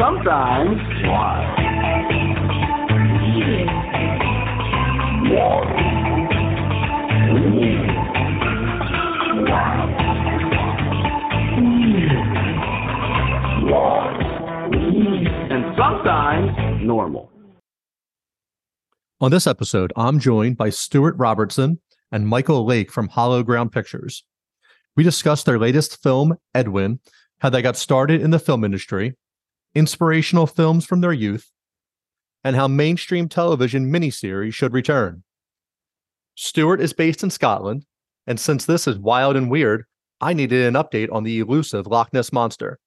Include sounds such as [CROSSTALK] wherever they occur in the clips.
Sometimes. Wild. And sometimes normal. On this episode, I'm joined by Stuart Robertson and Michael Lake from Hollow Ground Pictures. We discussed their latest film, Edwin, how they got started in the film industry, inspirational films from their youth, and how mainstream television miniseries should return. Stuart is based in Scotland, and since this is wild and weird, I needed an update on the elusive Loch Ness Monster.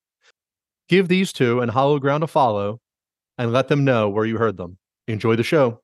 Give these two and Hollow Ground a follow and let them know where you heard them. Enjoy the show.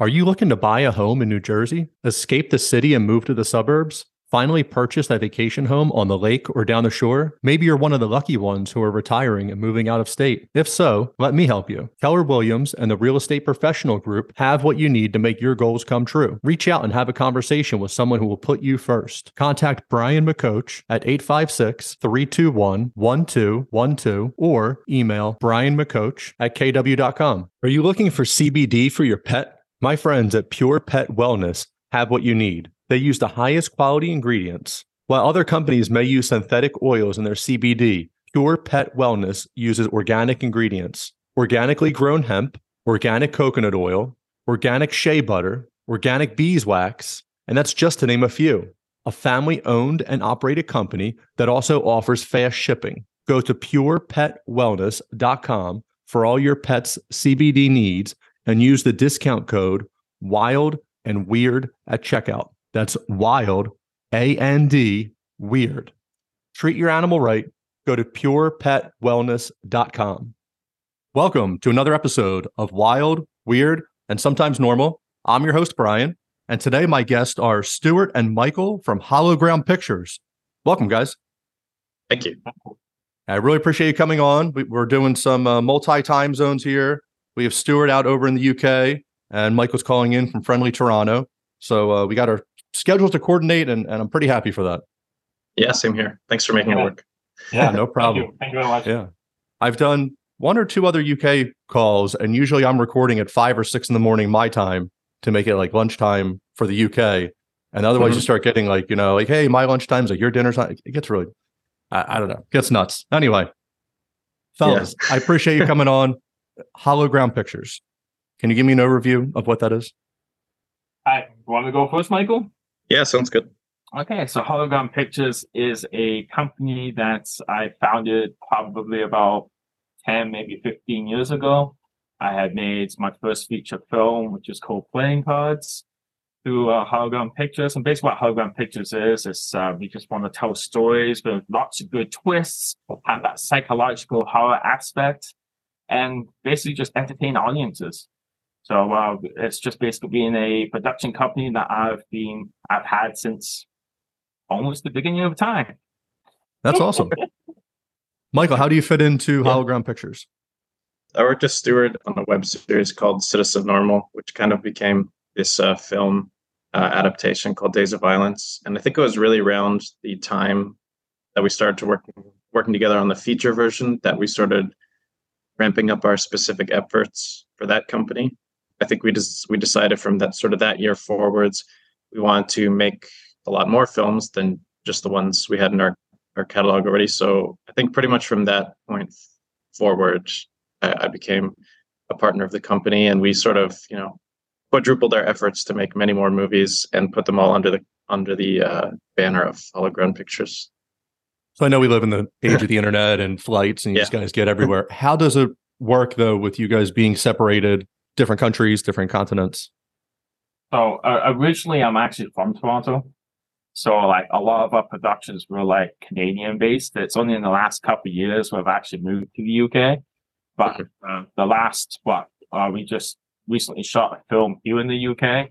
Are you looking to buy a home in New Jersey, escape the city and move to the suburbs? Finally purchase a vacation home on the lake or down the shore? Maybe you're one of the lucky ones who are retiring and moving out of state. If so, let me help you. Keller Williams and the Real Estate Professional Group have what you need to make your goals come true. Reach out and have a conversation with someone who will put you first. Contact Brian McCoach at 856 321 1212 or email brianmccoach at kw.com. Are you looking for CBD for your pet? My friends at Pure Pet Wellness have what you need. They use the highest quality ingredients. While other companies may use synthetic oils in their CBD, Pure Pet Wellness uses organic ingredients organically grown hemp, organic coconut oil, organic shea butter, organic beeswax, and that's just to name a few. A family owned and operated company that also offers fast shipping. Go to purepetwellness.com for all your pet's CBD needs and use the discount code WILD and WEIRD at checkout. That's WILD, A N D, WEIRD. Treat your animal right. Go to purepetwellness.com. Welcome to another episode of Wild, Weird, and Sometimes Normal. I'm your host, Brian, and today my guests are Stuart and Michael from Hollow Ground Pictures. Welcome, guys. Thank you. I really appreciate you coming on. We, are doing some uh, multi time zones here. We have Stuart out over in the UK, and Michael's calling in from friendly Toronto. So uh, we got our schedules to coordinate, and, and I'm pretty happy for that. Yeah, same here. Thanks for making Yeah. it work. Yeah, no problem. Thank you. Thank you very much. Yeah. I've done one or two other UK calls, and usually I'm recording at five or six in the morning, my time, to make it like lunchtime for the UK. And otherwise, Mhm. you start getting like, you know, like, hey, my lunchtime's like your dinner time. It gets really, I, I don't know, gets nuts. Anyway, fellas, I appreciate you [LAUGHS] coming on. Hollow Ground Pictures. Can you give me an overview of what that is? Hi. You want to go first, Michael? Yeah, sounds good. Okay, so Hollow Ground Pictures is a company that I founded probably about 10, maybe 15 years ago. I had made my first feature film, which is called Playing Cards, through uh, Hollow Ground Pictures. And basically, what Hollow Ground Pictures is, is uh, we just want to tell stories with lots of good twists, have that psychological horror aspect, and basically just entertain audiences. So uh, it's just basically being a production company that I've been I've had since almost the beginning of time. That's awesome. [LAUGHS] Michael, how do you fit into Yeah. Hollow Ground Pictures? I worked as Stuart on a web series called Citizen Normal, which kind of became this uh, film uh, adaptation called Days of Violence. And I think it was really around the time that we started to work working together on the feature version that we started ramping up our specific efforts for that company. I think we just we decided from that sort of that year forwards, we wanted to make a lot more films than just the ones we had in our our catalog already. So I think pretty much from that point forward, I, I became a partner of the company, and we sort of you know quadrupled our efforts to make many more movies and put them all under the under the uh, banner of Hollow Ground Pictures. So I know we live in the age of the internet and flights, and you Yeah. guys get [LAUGHS] everywhere. How does it work though with you guys being separated, different countries, different continents? So uh, originally, I'm actually from Toronto. So like a lot of our productions were like Canadian based. It's only in the last couple of years we've actually moved to the UK. But uh, the last what uh, we just recently shot a film here in the UK,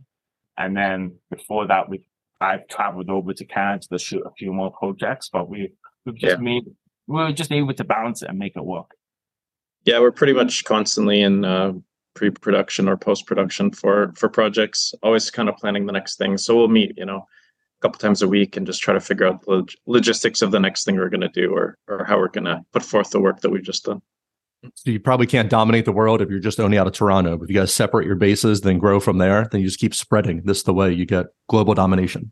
and then before that we I've traveled over to Canada to shoot a few more projects. But we we've just Yeah. made we were just able to balance it and make it work. Yeah, we're pretty much constantly in uh, pre-production or post-production for for projects. Always kind of planning the next thing. So we'll meet, you know, a couple times a week and just try to figure out the log- logistics of the next thing we're going to do, or or how we're going to put forth the work that we've just done. So you probably can't dominate the world if you're just only out of Toronto. If you guys separate your bases, then grow from there, then you just keep spreading. This is the way you get global domination.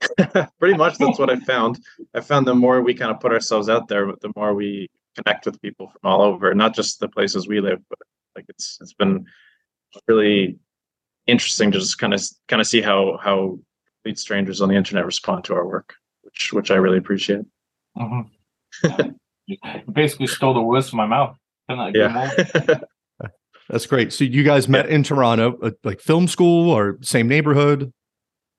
[LAUGHS] pretty much that's what I found. I found the more we kind of put ourselves out there, the more we connect with people from all over, not just the places we live, but like it's it's been really interesting to just kind of kind of see how how complete strangers on the internet respond to our work, which which I really appreciate. Mm-hmm. [LAUGHS] you basically stole the words from my mouth. Couldn't I agree more? Yeah. [LAUGHS] That's great. So you guys met in Toronto, uh, like film school or same neighborhood,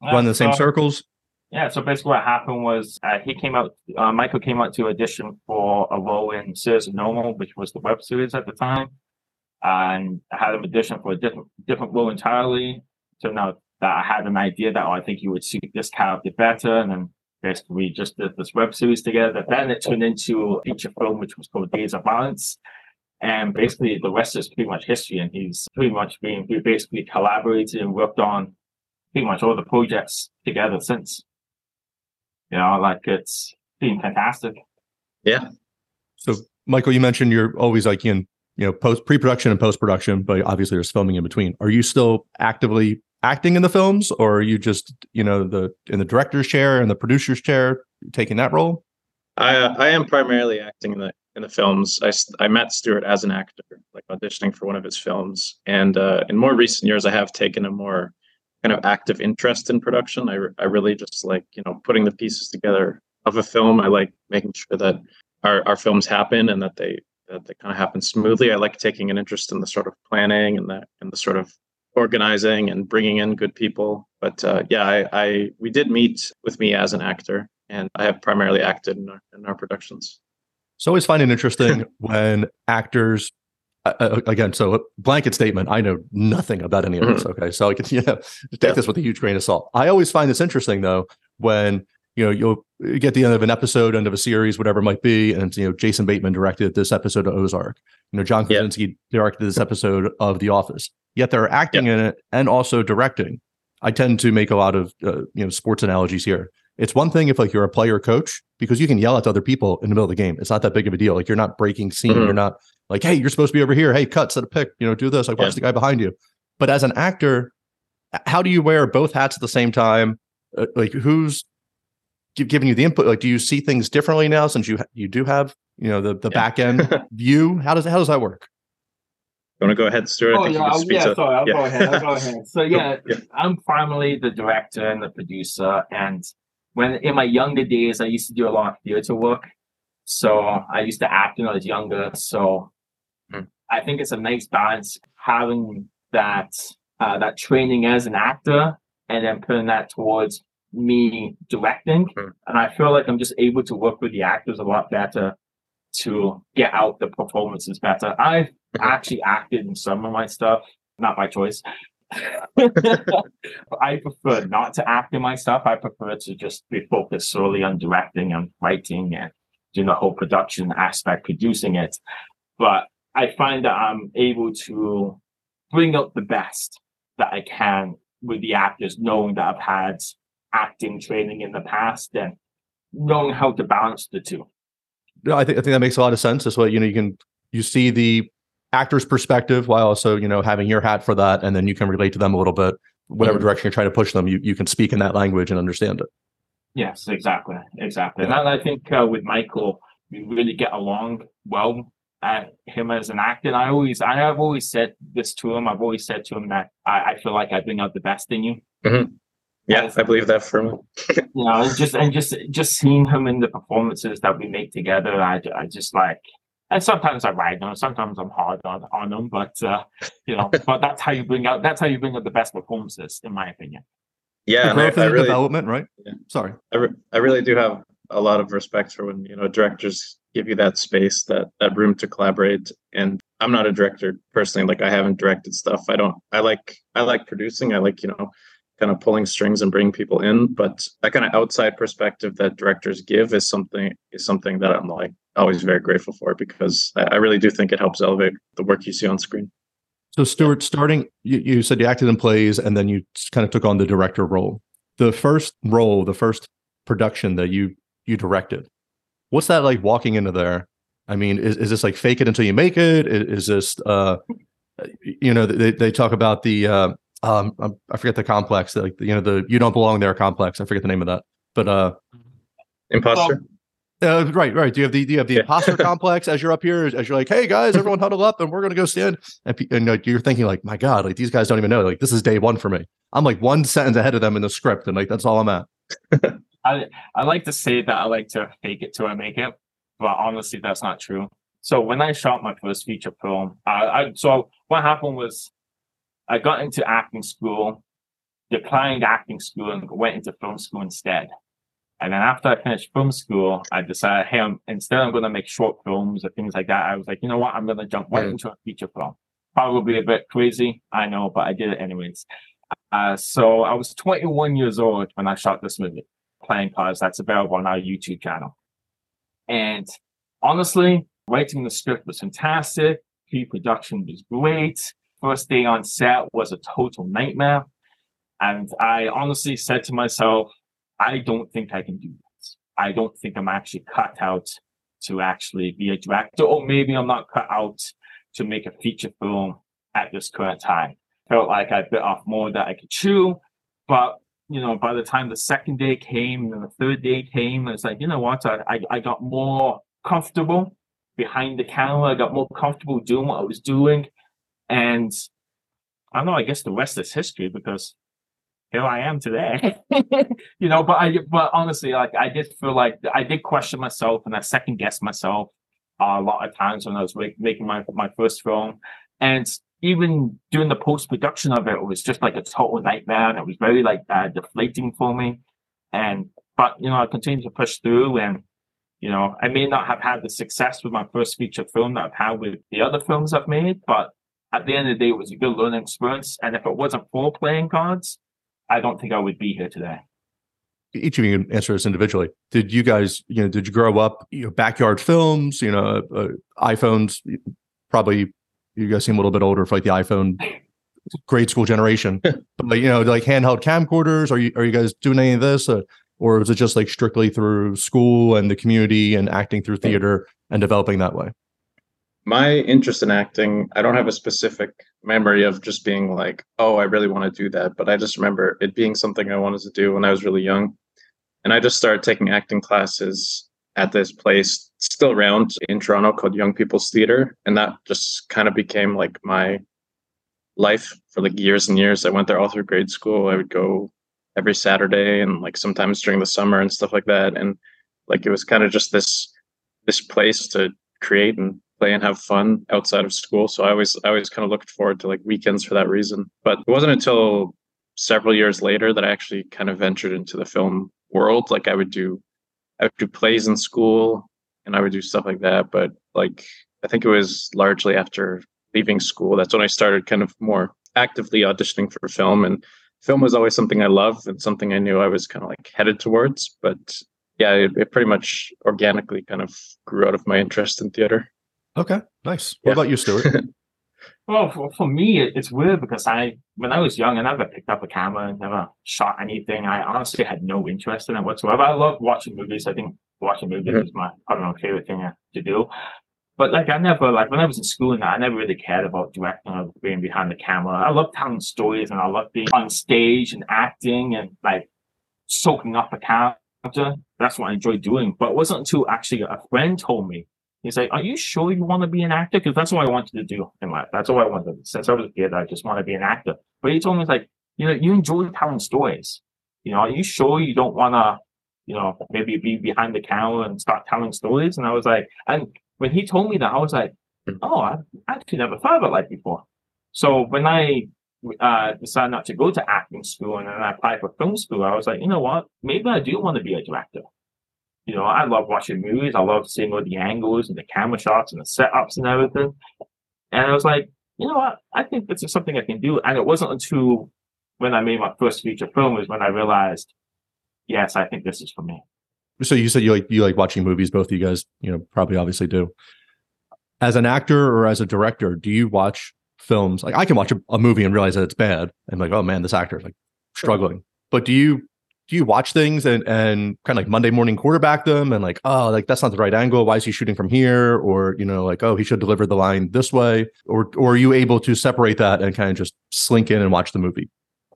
run the same so- circles. Yeah, so basically what happened was uh, he came out, uh, Michael came out to audition for a role in Series of Normal, which was the web series at the time. And I had him audition for a different different role entirely. Turned out that I had an idea that, oh, I think he would suit this character better. And then basically we just did this web series together. Then it turned into a feature film, which was called Days of Violence. And basically the rest is pretty much history. And he's pretty much been, we basically collaborated and worked on pretty much all the projects together since. You know, like it's been fantastic. Yeah. So Michael, you mentioned you're always like in, you know, post pre-production and post-production, but obviously there's filming in between. Are you still actively acting in the films or are you just, you know, the in the director's chair and the producer's chair taking that role? I uh, I am primarily acting in the in the films. i i met Stuart as an actor, like auditioning for one of his films, and uh, in more recent years, I have taken a more kind of active interest in production. I I really just like you know putting the pieces together of a film. I like making sure that our our films happen and that they that they kind of happens smoothly. I like taking an interest in the sort of planning and the and the sort of organizing and bringing in good people. But uh, yeah, I, I we did meet with me as an actor, and I have primarily acted in our, in our productions. So I always find it interesting [LAUGHS] when actors, uh, uh, again, so a blanket statement, I know nothing about any of this. Okay. So I can, [LAUGHS] you know, take Yeah. this with a huge grain of salt. I always find this interesting though, when, you know, you'll get the end of an episode, end of a series, whatever it might be. And, you know, Jason Bateman directed this episode of Ozark. You know, John. Krasinski directed this episode of The Office. Yet they're acting in it and also directing. I tend to make a lot of, uh, you know, sports analogies here. It's one thing if like you're a player coach because you can yell at other people in the middle of the game. It's not that big of a deal. Like you're not breaking scene. Mhm. You're not like, hey, you're supposed to be over here. Hey, cut, set a pick. You know, do this. Like watch Yeah. the guy behind you. But as an actor, how do you wear both hats at the same time? Uh, like who's gi- giving you the input? Like, do you see things differently now since you you do have you know the the Yeah. back end [LAUGHS] view? How does how does that work? You want to go ahead, Stuart? I Oh think you yeah, can speak yeah. to- Sorry, I'll yeah. go ahead. I'll go [LAUGHS] ahead. So yeah, Yeah. I'm primarily the director and the producer. And when in my younger days, I used to do a lot of theater work. So I used to act when I was younger. So Hmm. I think it's a nice balance having that uh, that training as an actor and then putting that towards me directing. Hmm. And I feel like I'm just able to work with the actors a lot better to get out the performances better. I've Mhm. actually acted in some of my stuff, not by choice. [LAUGHS] I prefer not to act in my stuff. I prefer to just be focused solely on directing and writing and doing the whole production aspect, producing it. But I find that I'm able to bring out the best that I can with the actors, knowing that I've had acting training in the past and knowing how to balance the two. No, I think I think that makes a lot of sense. This way, you know, you can you see the actor's perspective while also you know having your hat for that, and then you can relate to them a little bit. Whatever Mhm. direction you're trying to push them, you you can speak in that language and understand it. Yes, exactly, exactly. And I think uh, with Michael, we really get along well. Uh, him as an actor, and I always, I have always said this to him. I've always said to him that I, I feel like I bring out the best in you. Yeah, I believe that firmly. You know, and just and just just seeing him in the performances that we make together, I, I just like. And sometimes I ride on, sometimes I'm hard on on them, but uh, you know, [LAUGHS] but that's how you bring out that's how you bring out the best performances, in my opinion. Yeah, and I, growth I and really, development, right? Yeah. Sorry. I, re- I really do have a lot of respect for when you know directors give you that space, that that room to collaborate. And I'm not a director personally; like I haven't directed stuff. I don't. I like I like producing. I like you know, kind of pulling strings and bringing people in. But that kind of outside perspective that directors give is something is something that I'm like always very grateful for because I, really do think it helps elevate the work you see on screen. So, Stuart, starting, you, you said you acted in plays and then you kind of took on the director role. The first role, the first production that you you directed, what's that like walking into there? I mean, is, is this like fake it until you make it? Is, is this, uh, you know, they, they talk about the, uh, um, um, I forget the complex, like, you know, the you don't belong there complex. I forget the name of that. But, uh, Imposter. uh, right, right. Do you have the do you have the Yeah. imposter [LAUGHS] complex as you're up here? As you're like, hey guys, everyone huddle up, and we're gonna go stand. And, pe- and like, you're thinking like, my god, like these guys don't even know. Like this is day one for me. I'm like one sentence ahead of them in the script, and like that's all I'm at. [LAUGHS] I I like to say that I like to fake it till I make it, but honestly, that's not true. So when I shot my first feature film, I, I so what happened was I got into acting school, declined acting school, and went into film school instead. And then after I finished film school, I decided, hey, I'm, instead I'm going to make short films or things like that. I was like, you know what? I'm going to jump right into a feature film. Probably a bit crazy, I know, but I did it anyways. Uh, so I was 21 years old when I shot this movie, Playing Cards. That's available on our YouTube channel. And honestly, writing the script was fantastic. Pre-production was great. First day on set was a total nightmare. And I honestly said to myself, I don't think I can do this. I don't think I'm actually cut out to actually be a director, or maybe I'm not cut out to make a feature film at this current time. Felt like I bit off more that I could chew, but you know, by the time the second day came and the third day came, it's like, you know what? I, I, I got more comfortable behind the camera. I got more comfortable doing what I was doing. And I don't know, I guess the rest is history because here I am today. [LAUGHS] [LAUGHS] you know, but I, but honestly, like I did feel like I did question myself and I second guessed myself uh, a lot of times when I was make, making my, my first film. And even doing the post production of it, it was just like a total nightmare. And it was very like uh, deflating for me. And, but, you know, I continued to push through and, you know, I may not have had the success with my first feature film that I've had with the other films I've made, but at the end of the day, it was a good learning experience. And if it wasn't for playing cards, I don't think I would be here today. Each of you can answer this individually. Did you guys, you know, did you grow up, you know, backyard films, you know, uh, iPhones? Probably, you guys seem a little bit older for like the iPhone [LAUGHS] grade school generation. [LAUGHS] but like, you know, like handheld camcorders. Are you are you guys doing any of this, uh, or is it just like strictly through school and the community and acting through theater and developing that way? My interest in acting, I don't have a specific memory of just being like, oh, I really want to do that. But I just remember it being something I wanted to do when I was really young. And I just started taking acting classes at this place still around in Toronto called Young People's Theater. And that just kind of became like my life for like years and years. I went there all through grade school. I would go every Saturday and like sometimes during the summer and stuff like that. And like it was kind of just this this place to create and play and have fun outside of school. So I always I always kind of looked forward to like weekends for that reason. But it wasn't until several years later that I actually kind of ventured into the film world. Like I would do I would do plays in school and I would do stuff like that. But like I think it was largely after leaving school. That's when I started kind of more actively auditioning for film. And film was always something I loved and something I knew I was kind of like headed towards. But yeah, it, it pretty much organically kind of grew out of my interest in theater. Okay, nice. What Yeah. about you, Stuart? [LAUGHS] Well, for, for me, it, it's weird because I, when I was young, I never picked up a camera, and never shot anything. I honestly had no interest in it whatsoever. I love watching movies. I think watching movies Mhm. is my, I don't know, favorite thing to do. But like, I never, like, when I was in school and I never really cared about directing or being behind the camera. I love telling stories and I love being on stage and acting and like soaking up a character. That's what I enjoy doing. But it wasn't until actually a friend told me, he's like, Are you sure you want to be an actor? Because that's what I wanted to do in life. That's all I wanted. Since I was a kid, I just want to be an actor. But he told me, like, you know, you enjoy telling stories. You know, are you sure you don't want to, you know, maybe be behind the camera and start telling stories? And I was like, and when he told me that, I was like, oh, I actually never thought about like before. So when I uh, decided not to go to acting school and then I applied for film school, I was like, you know what? Maybe I do want to be a director. You know, I love watching movies. I love seeing all the angles and the camera shots and the setups and everything. And I was like, you know what? I think this is something I can do. And it wasn't until when I made my first feature film was when I realized, yes, I think this is for me. So you said you like you like watching movies. Both of you guys, you know, probably obviously do. As an actor or as a director, do you watch films? Like I can watch a, a movie and realize that it's bad, and like, oh man, this actor is like struggling. But do you do you watch things and and kind of like Monday morning quarterback them and like, oh, like that's not the right angle. Why is he shooting from here? Or you know, like, oh, he should deliver the line this way. Or or are you able to separate that and kind of just slink in and watch the movie?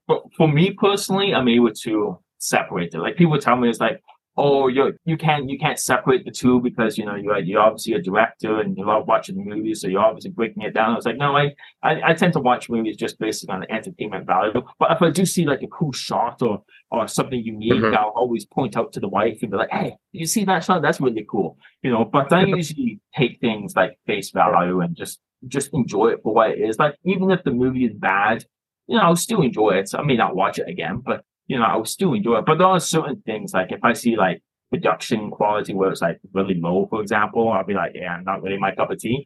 But for me personally, I'm able to separate it. Like people tell me, it's like, oh, you you can't you can't separate the two because you know you're you're obviously a director and you love watching movies, so you're obviously breaking it down. I was like, no, I, I I tend to watch movies just based on the entertainment value. But if I do see like a cool shot or or something unique, Mhm. I'll always point out to the wife and be like, hey, you see that shot? That's really cool. You know, but I [LAUGHS] usually take things like face value and just just enjoy it for what it is. Like even if the movie is bad, you know, I'll still enjoy it. So I may not watch it again, but you know, I will still enjoy it. But there are certain things like if I see like production quality where it's like really low, for example, I'll be like, yeah, not really my cup of tea.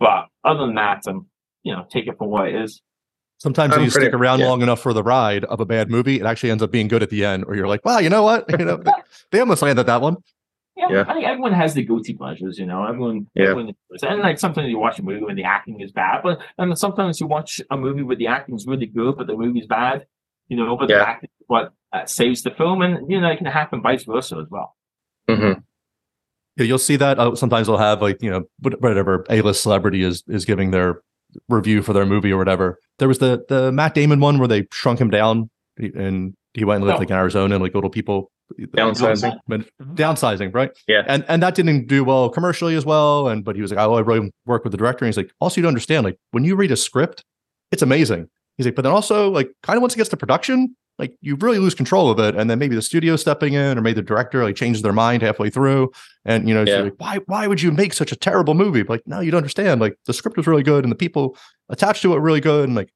But other than that, I'm you know, take it for what it is. Sometimes I'm when you pretty- stick around yeah. long enough for the ride of a bad movie, it actually ends up being good at the end. Or you're like, wow, you know what? [LAUGHS] You know, they almost landed that one. Yeah, Yeah. I think everyone has the guilty pleasures, you know. Everyone, Yeah. everyone, and like sometimes you watch a movie when the acting is bad, but and sometimes you watch a movie where the acting is really good, but the movie's bad, you know. But Yeah. the acting is what uh, saves the film, and you know it can happen vice versa as well. hmm Yeah, you'll see that. Uh, sometimes they'll have like you know whatever a list celebrity is is giving their review for their movie or whatever. There was the the Matt Damon one where they shrunk him down and he went and lived Oh. like in Arizona and like little people Downsizing. downsizing, right? Yeah. And and that didn't do well commercially as well. And but he was like, oh, I really work with the director. And he's like, also you don't understand, like when you read a script, it's amazing. He's like, but then also like kind of once it gets to production, like you really lose control of it. And then maybe the studio stepping in or maybe the director like changes their mind halfway through. And you know, Yeah. like, why why would you make such a terrible movie? But, like, no, you don't understand. Like the script was really good and the people attached to it were really good. And like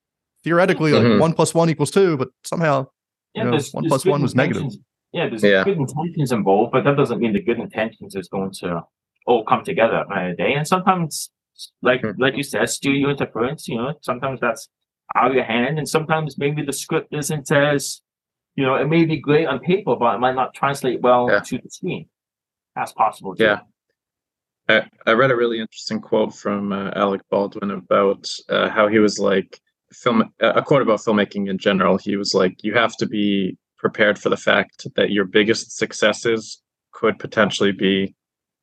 theoretically, like Mhm. one plus one equals two, but somehow Yeah, know, there's, one there's one was negative. Yeah, there's Yeah. good intentions involved, but that doesn't mean the good intentions is going to all come together at the end of the day. And sometimes, like Hmm. like you said, studio interference. You know, sometimes that's out of your hand, and sometimes maybe the script isn't as, you know, it may be great on paper, but it might not translate well Yeah. to the screen. That's possible. Too. Yeah. I, I read a really interesting quote from uh, Alec Baldwin about uh, how he was like film a quote about filmmaking in general. He was like, you have to be prepared for the fact that your biggest successes could potentially be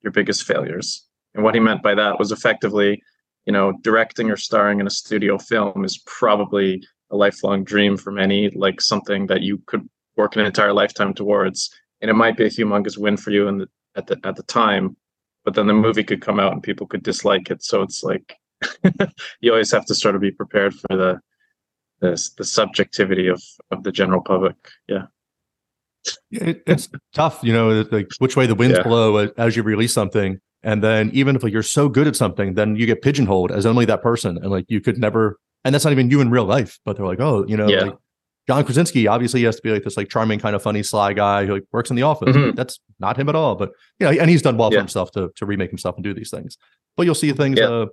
your biggest failures. And what he meant by that was effectively, you know, directing or starring in a studio film is probably a lifelong dream for many, like something that you could work an entire lifetime towards. And it might be a humongous win for you in the, at the at the time, but then the movie could come out and people could dislike it. So it's like [LAUGHS] you always have to sort of be prepared for the the, the subjectivity of of the general public. Yeah. it, it's tough, you know, like which way the winds Yeah. blow as- as you release something. And then even if like you're so good at something, then you get pigeonholed as only that person. And like you could never, and that's not even you in real life, but they're like, oh, you know, Yeah. like John Krasinski obviously has to be like this like charming, kind of funny, sly guy who like works in the office. Mhm. That's not him at all. But you know, and he's done well Yeah. for himself to to remake himself and do these things. But you'll see things Yeah. uh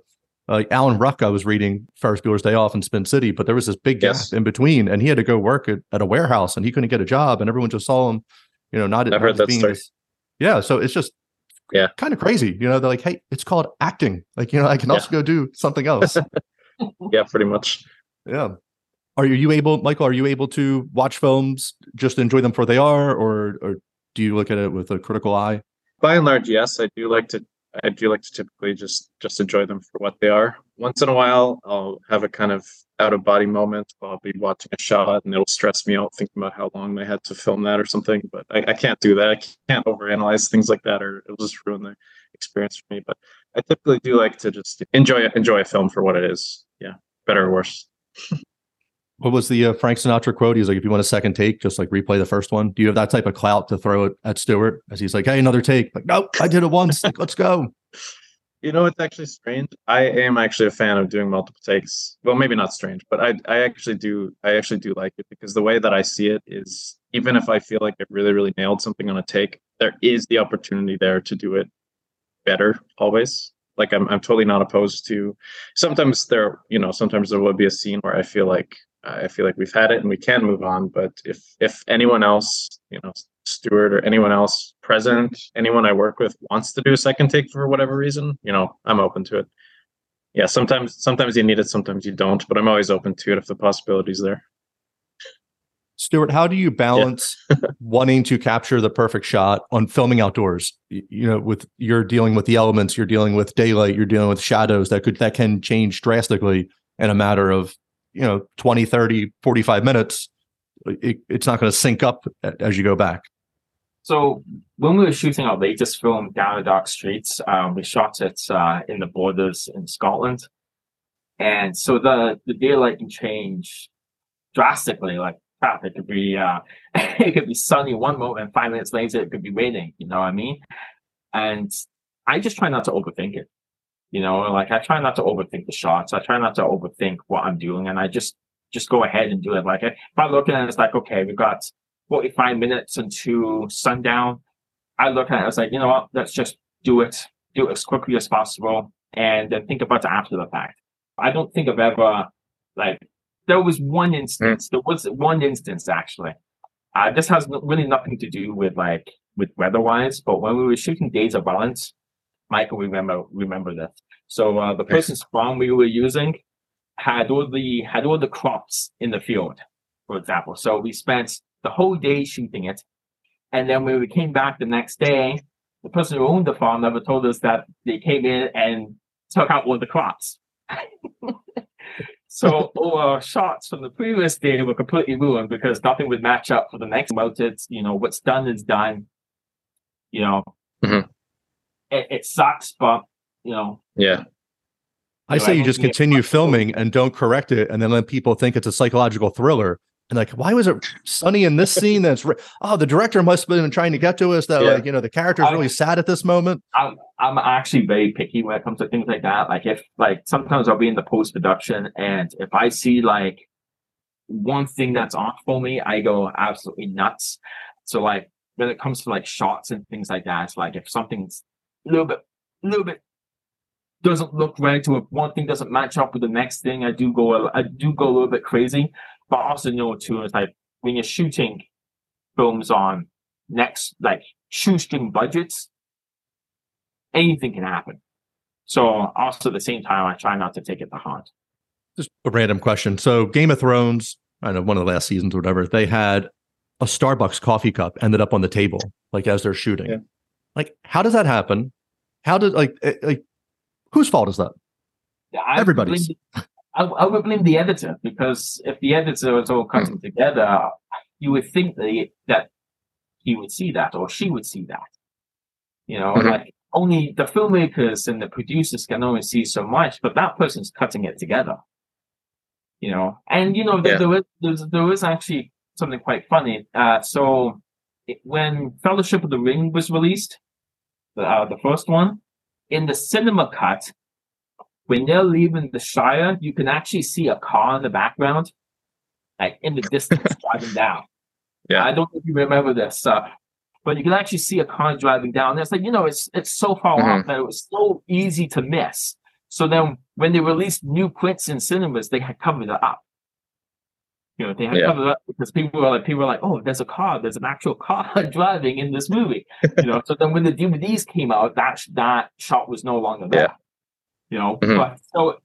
like Alan Ruck, I was reading Ferris Bueller's Day Off in Spin City, but there was this big gap Yes. in between, and he had to go work at, at a warehouse, and he couldn't get a job, and everyone just saw him, you know, not. I've not heard that being story. this- yeah, so it's just Yeah. kind of crazy, you know. They're like, hey, it's called acting. Like, you know, I can Yeah. also go do something else. [LAUGHS] [LAUGHS] Yeah, pretty much. yeah. Are you able, Michael? Are you able to watch films just enjoy them for what they are, or or do you look at it with a critical eye? By and large, yes, I do like to. I do like to typically just just enjoy them for what they are. Once in a while, I'll have a kind of out of body moment. I'll be watching a shot and it'll stress me out thinking about how long they had to film that or something. But I, I can't do that. I can't overanalyze things like that, or it'll just ruin the experience for me. But I typically do like to just enjoy enjoy a film for what it is. Yeah, better or worse. [LAUGHS] What was the uh, Frank Sinatra quote? He's like, if you want a second take, just like replay the first one. Do you have that type of clout to throw it at Stuart as he's like, hey, another take? Like, nope, I did it once. Like, let's go. [LAUGHS] You know, it's actually strange. I am actually a fan of doing multiple takes. Well, maybe not strange, but I I actually do I actually do like it because the way that I see it is even if I feel like I really really nailed something on a take, there is the opportunity there to do it better always. Like I'm I'm totally not opposed to. Sometimes there, you know, sometimes there will be a scene where I feel like I feel like we've had it and we can move on. But if if anyone else, you know, Stuart or anyone else present, anyone I work with wants to do a second take for whatever reason, you know, I'm open to it. Yeah, sometimes sometimes you need it, sometimes you don't, but I'm always open to it if the possibility's there. Stuart, how do you balance [LAUGHS] wanting to capture the perfect shot on filming outdoors? You know, with you're dealing with the elements, you're dealing with daylight, you're dealing with shadows that could that can change drastically in a matter of, you know, 20, 30, 45 minutes. It, it's not going to sync up as you go back. So when we were shooting our latest film, Down the Dark Streets, um, we shot it uh, in the borders in Scotland, and so the the daylight can change drastically. Like traffic could be uh, [LAUGHS] it could be sunny one moment, and five minutes later it could be raining. You know what I mean? And I just try not to overthink it. You know, like I try not to overthink the shots. I try not to overthink what I'm doing, and I just just go ahead and do it. Like if I'm looking at it, it's like okay, we've got 45 minutes until sundown. I look at it, I was like, you know what, let's just do it, do it as quickly as possible, and then think about it after the fact. I don't think I've ever, like, there was one instance, there was one instance actually. Uh, this has really nothing to do with like, with weather wise, but when we were shooting Days of Violence, Michael remember, remember this. So, uh, the person's farm we were using had all the, had all the crops in the field, for example. So we spent the whole day shooting it. And then when we came back the next day, the person who owned the farm never told us that they came in and took out all the crops. [LAUGHS] so all our shots from the previous day were completely ruined because nothing would match up for the next melted. You know, what's done is done. You know, Mhm. it, it sucks, but you know, Yeah. I say I you just continue filming and don't correct it, and then let people think it's a psychological thriller. And like, why was it sunny in this scene? That's re- oh, the director must have been trying to get to us that Yeah. like you know the character's I- really sad at this moment. I'm I'm actually very picky when it comes to things like that. Like if like sometimes I'll be in the post production and if I see like one thing that's off for me, I go absolutely nuts. So like when it comes to like shots and things like that, it's like if something's a little bit a little bit doesn't look right or if one thing doesn't match up with the next thing, I do go i do go a little bit crazy. But also know too, it's like when you're shooting films on next like shoestring budgets, anything can happen. So also at the same time, I try not to take it to heart. Just a random question. So Game of Thrones, I know one of the last seasons or whatever, they had a Starbucks coffee cup ended up on the table like as they're shooting. Yeah. Like, how does that happen? How did like eh, like whose fault is that? I Everybody's. blame- I, I would blame the editor because if the editor was all cutting together, you would think that he, that he would see that or she would see that. You know, Mhm. like only the filmmakers and the producers can only see so much, but that person's cutting it together. You know, and you know there, Yeah. there was there was actually something quite funny. Uh, so it, when Fellowship of the Ring was released, the uh, the first one, in the cinema cut, when they're leaving the Shire, you can actually see a car in the background, like in the distance [LAUGHS] driving down. Yeah. I don't know if you remember this, uh, but you can actually see a car driving down. It's like you know, it's it's so far Mhm. off that it was so easy to miss. So then, when they released new quits in cinemas, they had covered it up. You know, they had Yeah. covered it up because people were like, people were like, "Oh, there's a car. There's an actual [LAUGHS] car driving in this movie." You know, so then when the DVDs came out, that that shot was no longer there. Yeah. You know, Mhm. but so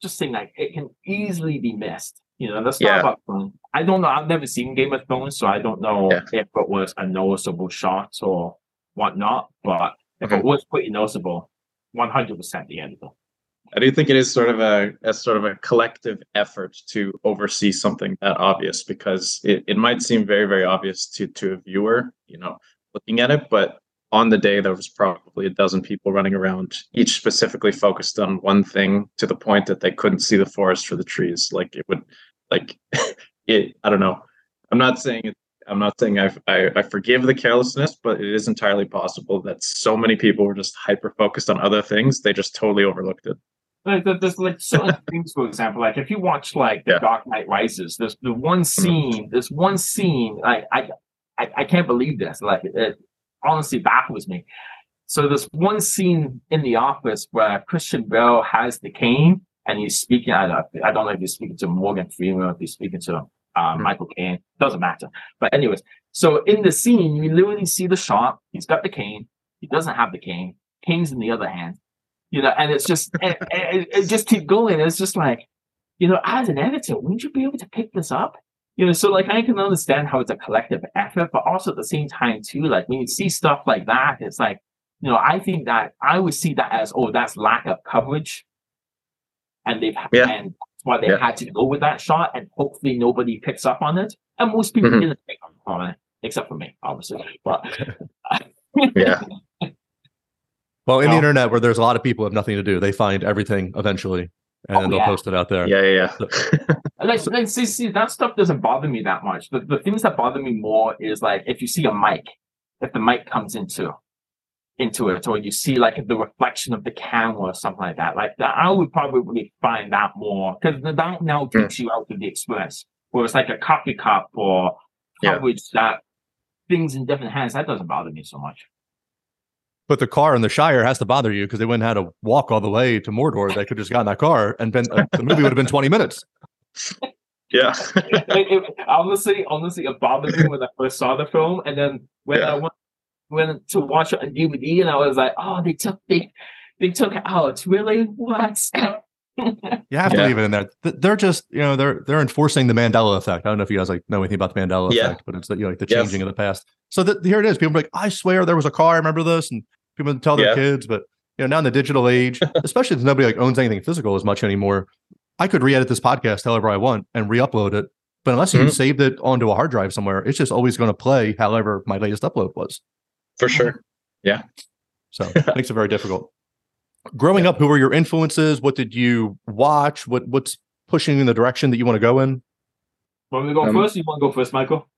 just saying like it can easily be missed. You know, the Yeah. Starbucks one. I don't know. I've never seen Game of Thrones, so I don't know Yeah. if it was a noticeable shot or whatnot. But if Mhm. it was pretty noticeable, one hundred percent the end of it. I do think it is sort of a, a sort of a collective effort to oversee something that obvious because it, it might seem very, very obvious to to a viewer, you know, looking at it, but on the day there was probably a dozen people running around, each specifically focused on one thing to the point that they couldn't see the forest for the trees. Like it would like [LAUGHS] it I don't know. I'm not saying it I'm not saying I, I I forgive the carelessness, but it is entirely possible that so many people were just hyper focused on other things they just totally overlooked it. Like there's like certain things, for example, like if you watch like The Yeah. Dark Knight Rises, there's the one mm-hmm. scene, there's one scene, like I, I, I can't believe this. Like it honestly baffles me. So there's one scene in the office where Christian Bale has the cane and he's speaking. I don't, I don't know if he's speaking to Morgan Freeman or if he's speaking to uh, Michael Caine. Doesn't matter. But anyways, so in the scene, you literally see the shot. He's got the cane. He doesn't have the cane. Cane's in the other hand you know, and it's just, and it, it just keep going. It's just like, you know, as an editor, wouldn't you be able to pick this up? You know, so like I can understand how it's a collective effort, but also at the same time too, like when you see stuff like that, it's like, you know, I think that I would see that as, oh, that's lack of coverage, and they've Yeah. and that's why they Yeah. had to go with that shot, and hopefully nobody picks up on it, and most people Mhm. didn't pick up on it, except for me, obviously. But [LAUGHS] Yeah. [LAUGHS] Well, in the Oh. internet where there's a lot of people who have nothing to do, they find everything eventually and Oh, then they'll yeah. post it out there. Yeah, yeah, yeah. [LAUGHS] Like, like see, see, that stuff doesn't bother me that much. The, the things that bother me more is like if you see a mic, if the mic comes into into it, or you see like the reflection of the camera or something like that. Like that, I would probably find that more because that now takes you out of the express. Where it's like a coffee cup or Yeah. coverage that things in different hands. That doesn't bother me so much. But the car in the Shire has to bother you because they wouldn't have to walk all the way to Mordor. They could just got in that car and been uh, the movie would have been 20 minutes. Yeah. it, it, honestly, honestly, it bothered me when I first saw the film, and then when Yeah. I went, went to watch it on DVD, and I was like, "Oh, they took they they took it out. Really? What?" [LAUGHS] You have to Yeah. leave it in there. They're just, you know, they're they're enforcing the Mandela effect. I don't know if you guys like know anything about the Mandela Yeah. effect, but it's the, you know, like the Yes. changing of the past. So that here it is. People are like, I swear there was a car. I remember this, and people tell their Yeah. kids. But you know, now in the digital age, [LAUGHS] especially since nobody like owns anything physical as much anymore, I could re-edit this podcast however I want and re-upload it. But unless you Mhm. saved it onto a hard drive somewhere, it's just always going to play however my latest upload was. For sure. Yeah. So it [LAUGHS] makes it very difficult. Growing up, who were your influences? What did you watch? What what's pushing in the direction that you want to go in? Want me to go Um, first? You want to go first, Michael?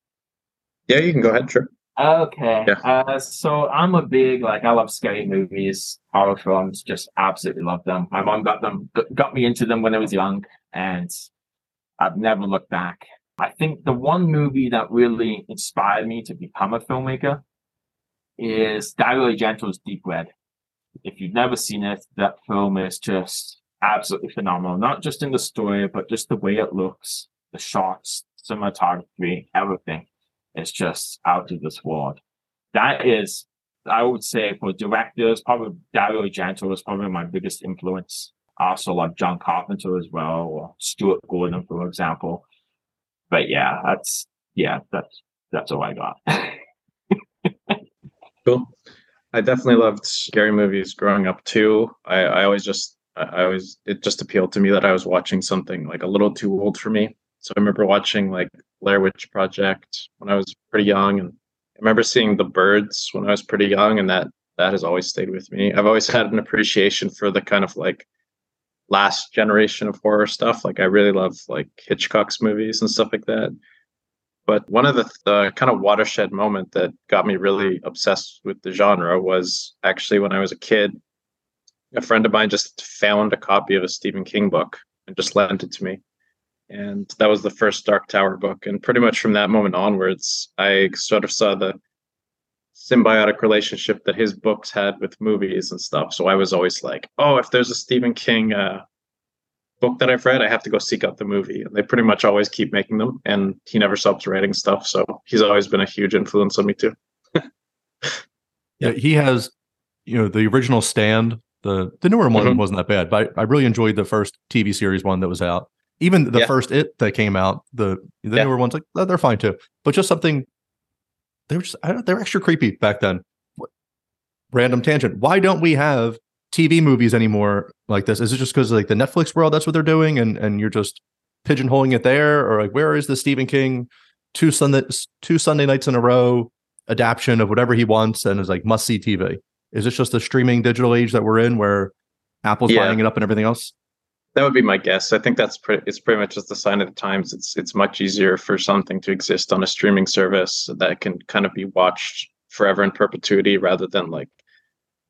Yeah, you can go ahead. Sure. Okay. Yeah. Uh, so I'm a big like I love scary movies, horror films. Just absolutely love them. My mom got them, got- me into them when I was young, and I've never looked back. I think the one movie that really inspired me to become a filmmaker is Dario Argento's Deep Red. If you've never seen it, that film is just absolutely phenomenal. Not just in the story, but just the way it looks, the shots, cinematography, everything. It's just out of this world. That is, I would say, for directors, probably Dario Argento is probably my biggest influence. Also like John Carpenter as well, or Stuart Gordon, for example. But yeah, that's yeah, that's that's all I got. [LAUGHS] Cool. I definitely loved scary movies growing up too. I, I always just, I I always, it just appealed to me that I was watching something like a little too old for me. So I remember watching like Blair Witch Project when I was pretty young, and I remember seeing The Birds when I was pretty young, and that that has always stayed with me. I've always had an appreciation for the kind of like last generation of horror stuff. Like I really love like Hitchcock's movies and stuff like that. But one of the, the kind of watershed moment that got me really obsessed with the genre was actually when I was a kid. A friend of mine just found a copy of a Stephen King book and just lent it to me. And that was the first Dark Tower book. And pretty much from that moment onwards, I sort of saw the symbiotic relationship that his books had with movies and stuff. So I was always like, oh, if there's a Stephen King uh, book that I've read, I have to go seek out the movie. And they pretty much always keep making them. And he never stops writing stuff. So he's always been a huge influence on me too. [LAUGHS] Yeah, he has, you know, the original Stand. The the newer one Mhm. wasn't that bad, but I, I really enjoyed the first TV series one that was out. Even the Yeah. first It that came out, the the Yeah. newer ones, like oh, they're fine too. But just something, they were just I don't, they were extra creepy back then. Random tangent. Why don't we have TV movies anymore like this? Is it just because like the Netflix world that's what they're doing, and and you're just pigeonholing it there, or like where is the Stephen King two Sunday two Sunday nights in a row adaptation of whatever he wants and is like must see TV? Is this just the streaming digital age that we're in where Apple's Yeah. buying it up and everything else? That would be my guess. I think that's pretty. It's pretty much just the sign of the times. It's it's much easier for something to exist on a streaming service that can kind of be watched forever in perpetuity, rather than like,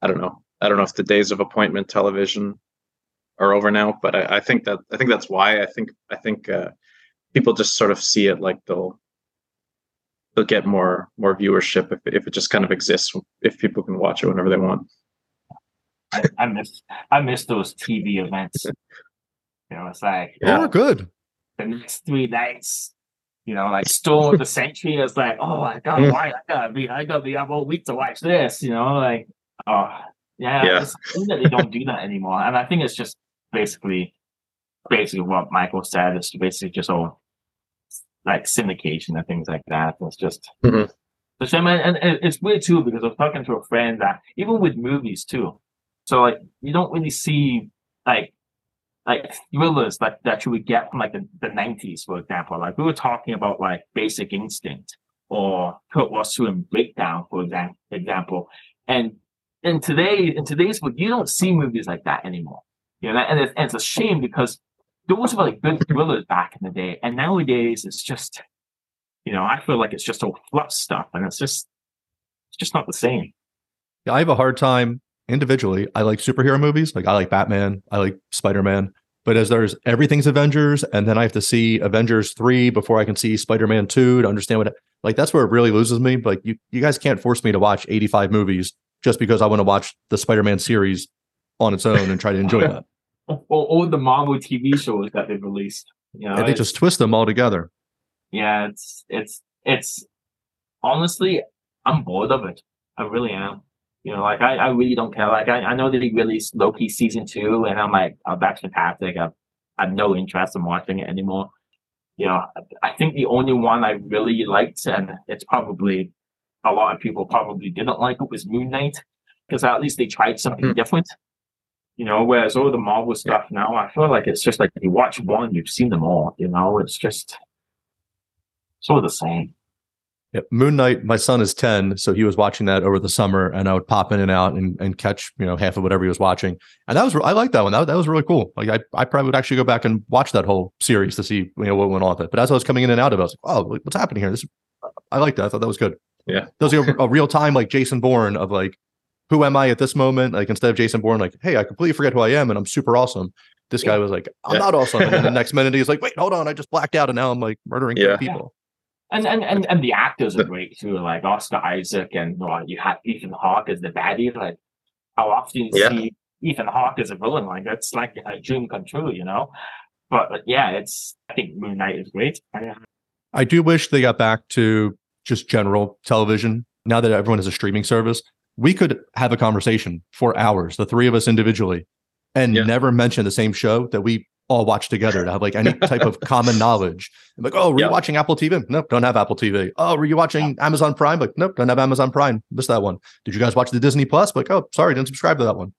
I don't know. I don't know if the days of appointment television are over now, but I, I think that I think that's why. I think I think uh, people just sort of see it like they'll they'll get more more viewership if if it just kind of exists if people can watch it whenever they want. I, I miss I miss those TV events. You know, it's like Yeah, Yeah. good. the next three nights. You know, like Storm of the Century is like, oh my god, Mm. why I gotta be I gotta be up all week to watch this, you know, like oh yeah, Yeah. it's I think that they don't do that anymore. And I think it's just basically basically what Michael said, it's basically just all like syndication and things like that. It's just Mhm. the shame and, and it's weird too because I was talking to a friend that even with movies too. So like you don't really see like like thrillers that, that you would get from like the, the 90s, for example. Like we were talking about like Basic Instinct or Kurt Russell and Breakdown, for exam- example. And in today, in today's world, you don't see movies like that anymore. You know, and it's, and it's a shame because those were like good thrillers back in the day. And nowadays it's just, you know, I feel like it's just all fluff stuff and it's just, it's just not the same. Yeah, I have a hard time individually. I like superhero movies. Like I like Batman. I like Spider Man. But as there's everything's Avengers, and then I have to see Avengers three before I can see Spider Man two to understand what. Like that's where it really loses me. Like you, you guys can't force me to watch 85 movies just because I want to watch the Spider Man series on its own and try to enjoy that. [LAUGHS] Or all the Marvel TV shows that they've released. You know, And they just twist them all together. yeah, it's it's it's honestly, I'm bored of it. I really am. You know, like I, I really don't care. Like I, I know that he released Loki season two, and I'm like, oh, that's fantastic. I've, I have no interest in watching it anymore. You know, I, think the only one I really liked, and it's probably a lot of people probably didn't like it, was Moon Knight, because at least they tried something Mhm. different. You know, whereas all the Marvel stuff now, I feel like it's just like you watch one, you've seen them all. You know, it's just sort of the same. Yeah, Moon Knight. My son is ten, so he was watching that over the summer, and I would pop in and out and, and catch you know half of whatever he was watching, and that was I like that one. That, that was really cool. Like I, I probably would actually go back and watch that whole series to see you know what went on with it. But as I was coming in and out of it, I was like, oh, what's happening here? This I like that. I thought that was good. Yeah. that was a, a real time like Jason Bourne of like, who am I at this moment? Like instead of Jason Bourne, like, hey, I completely forget who I am, and I'm super awesome. This guy was like, I'm Yeah. not awesome, and then the next [LAUGHS] minute he's like, wait, hold on, I just blacked out, and now I'm like murdering Yeah. people. And and and, and the actors are great too, like Oscar Isaac and uh, you have Ethan Hawke as the baddie. Like how often you Yeah. see Ethan Hawke as a villain? Like that's like a dream come true, you know. But, but yeah, it's I think Moon Knight is great. I- I do wish they got back to just general television. Now that everyone has a streaming service, we could have a conversation for hours, the three of us individually, and Yeah. never mention the same show that we all watch together to have like any type of common knowledge. Like, oh, were you watching Apple TV? Nope, don't have Apple TV. Oh, were you watching Amazon Prime? Like, nope, don't have Amazon Prime. Missed that one. Did you guys watch the Disney Plus? Like, oh, sorry, didn't subscribe to that one.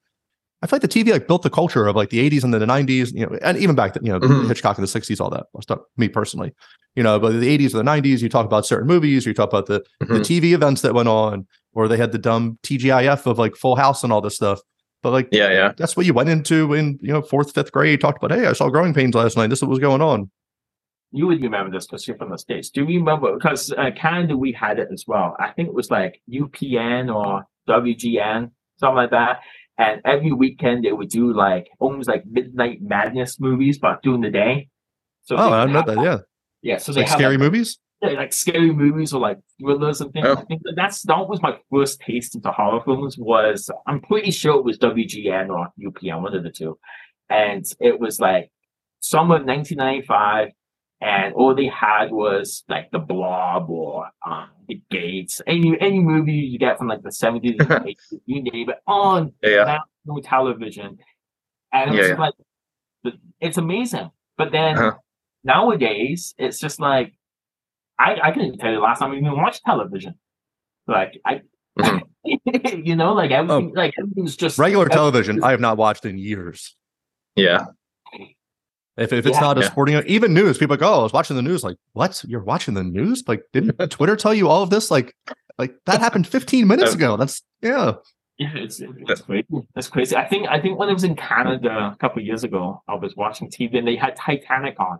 I feel like the TV like built the culture of like the 80s and then the 90s, you know, and even back then, you know, Mhm. Hitchcock in the 60s, all that stuff. Me personally, you know, but the 80s or the 90s, you talk about certain movies, you talk about the the Mhm. TV events that went on, or they had the dumb TGIF of like Full House and all this stuff. But like, Yeah, yeah. that's what you went into in you know fourth, fifth grade. Talked about, hey, I saw Growing Pains last night. This is what was going on. You would remember this because you're from the states. Do you remember? Because uh, Canada, we had it as well. I think it was like UPN or WGN, something like that. And every weekend they would do like almost like midnight madness movies, but during the day. So Oh, I would know have, that. Yeah, Yeah, so they like have scary like, movies. Like scary movies or like thrillers and things. Oh. I think that that's that was my first taste into horror films. Was I'm pretty sure it was WGN or UPN, one of the two, and it was like summer of 1995, and all they had was like The Blob or um, The Gates, any any movie you get from like the 70s, and 80s, [LAUGHS] you name it, on Yeah, national television, and it Yeah, was yeah. like it's amazing. But then Uh-huh. nowadays, it's just like I I couldn't tell you the last time I even watched television. Like I, Mhm. [LAUGHS] you know, like everything, like everything's just Oh. Regular everything- television, I have not watched in years. Yeah. If, if it's Yeah. not a Yeah. sporting, even news, people go, like, oh, I was watching the news. Like, what? You're watching the news? Like, didn't [LAUGHS] Twitter tell you all of this? Like, like that happened 15 minutes ago. That's yeah. Yeah, it's, it's crazy. That's crazy. I think I think when I was in Canada a couple of years ago, I was watching TV and they had Titanic on,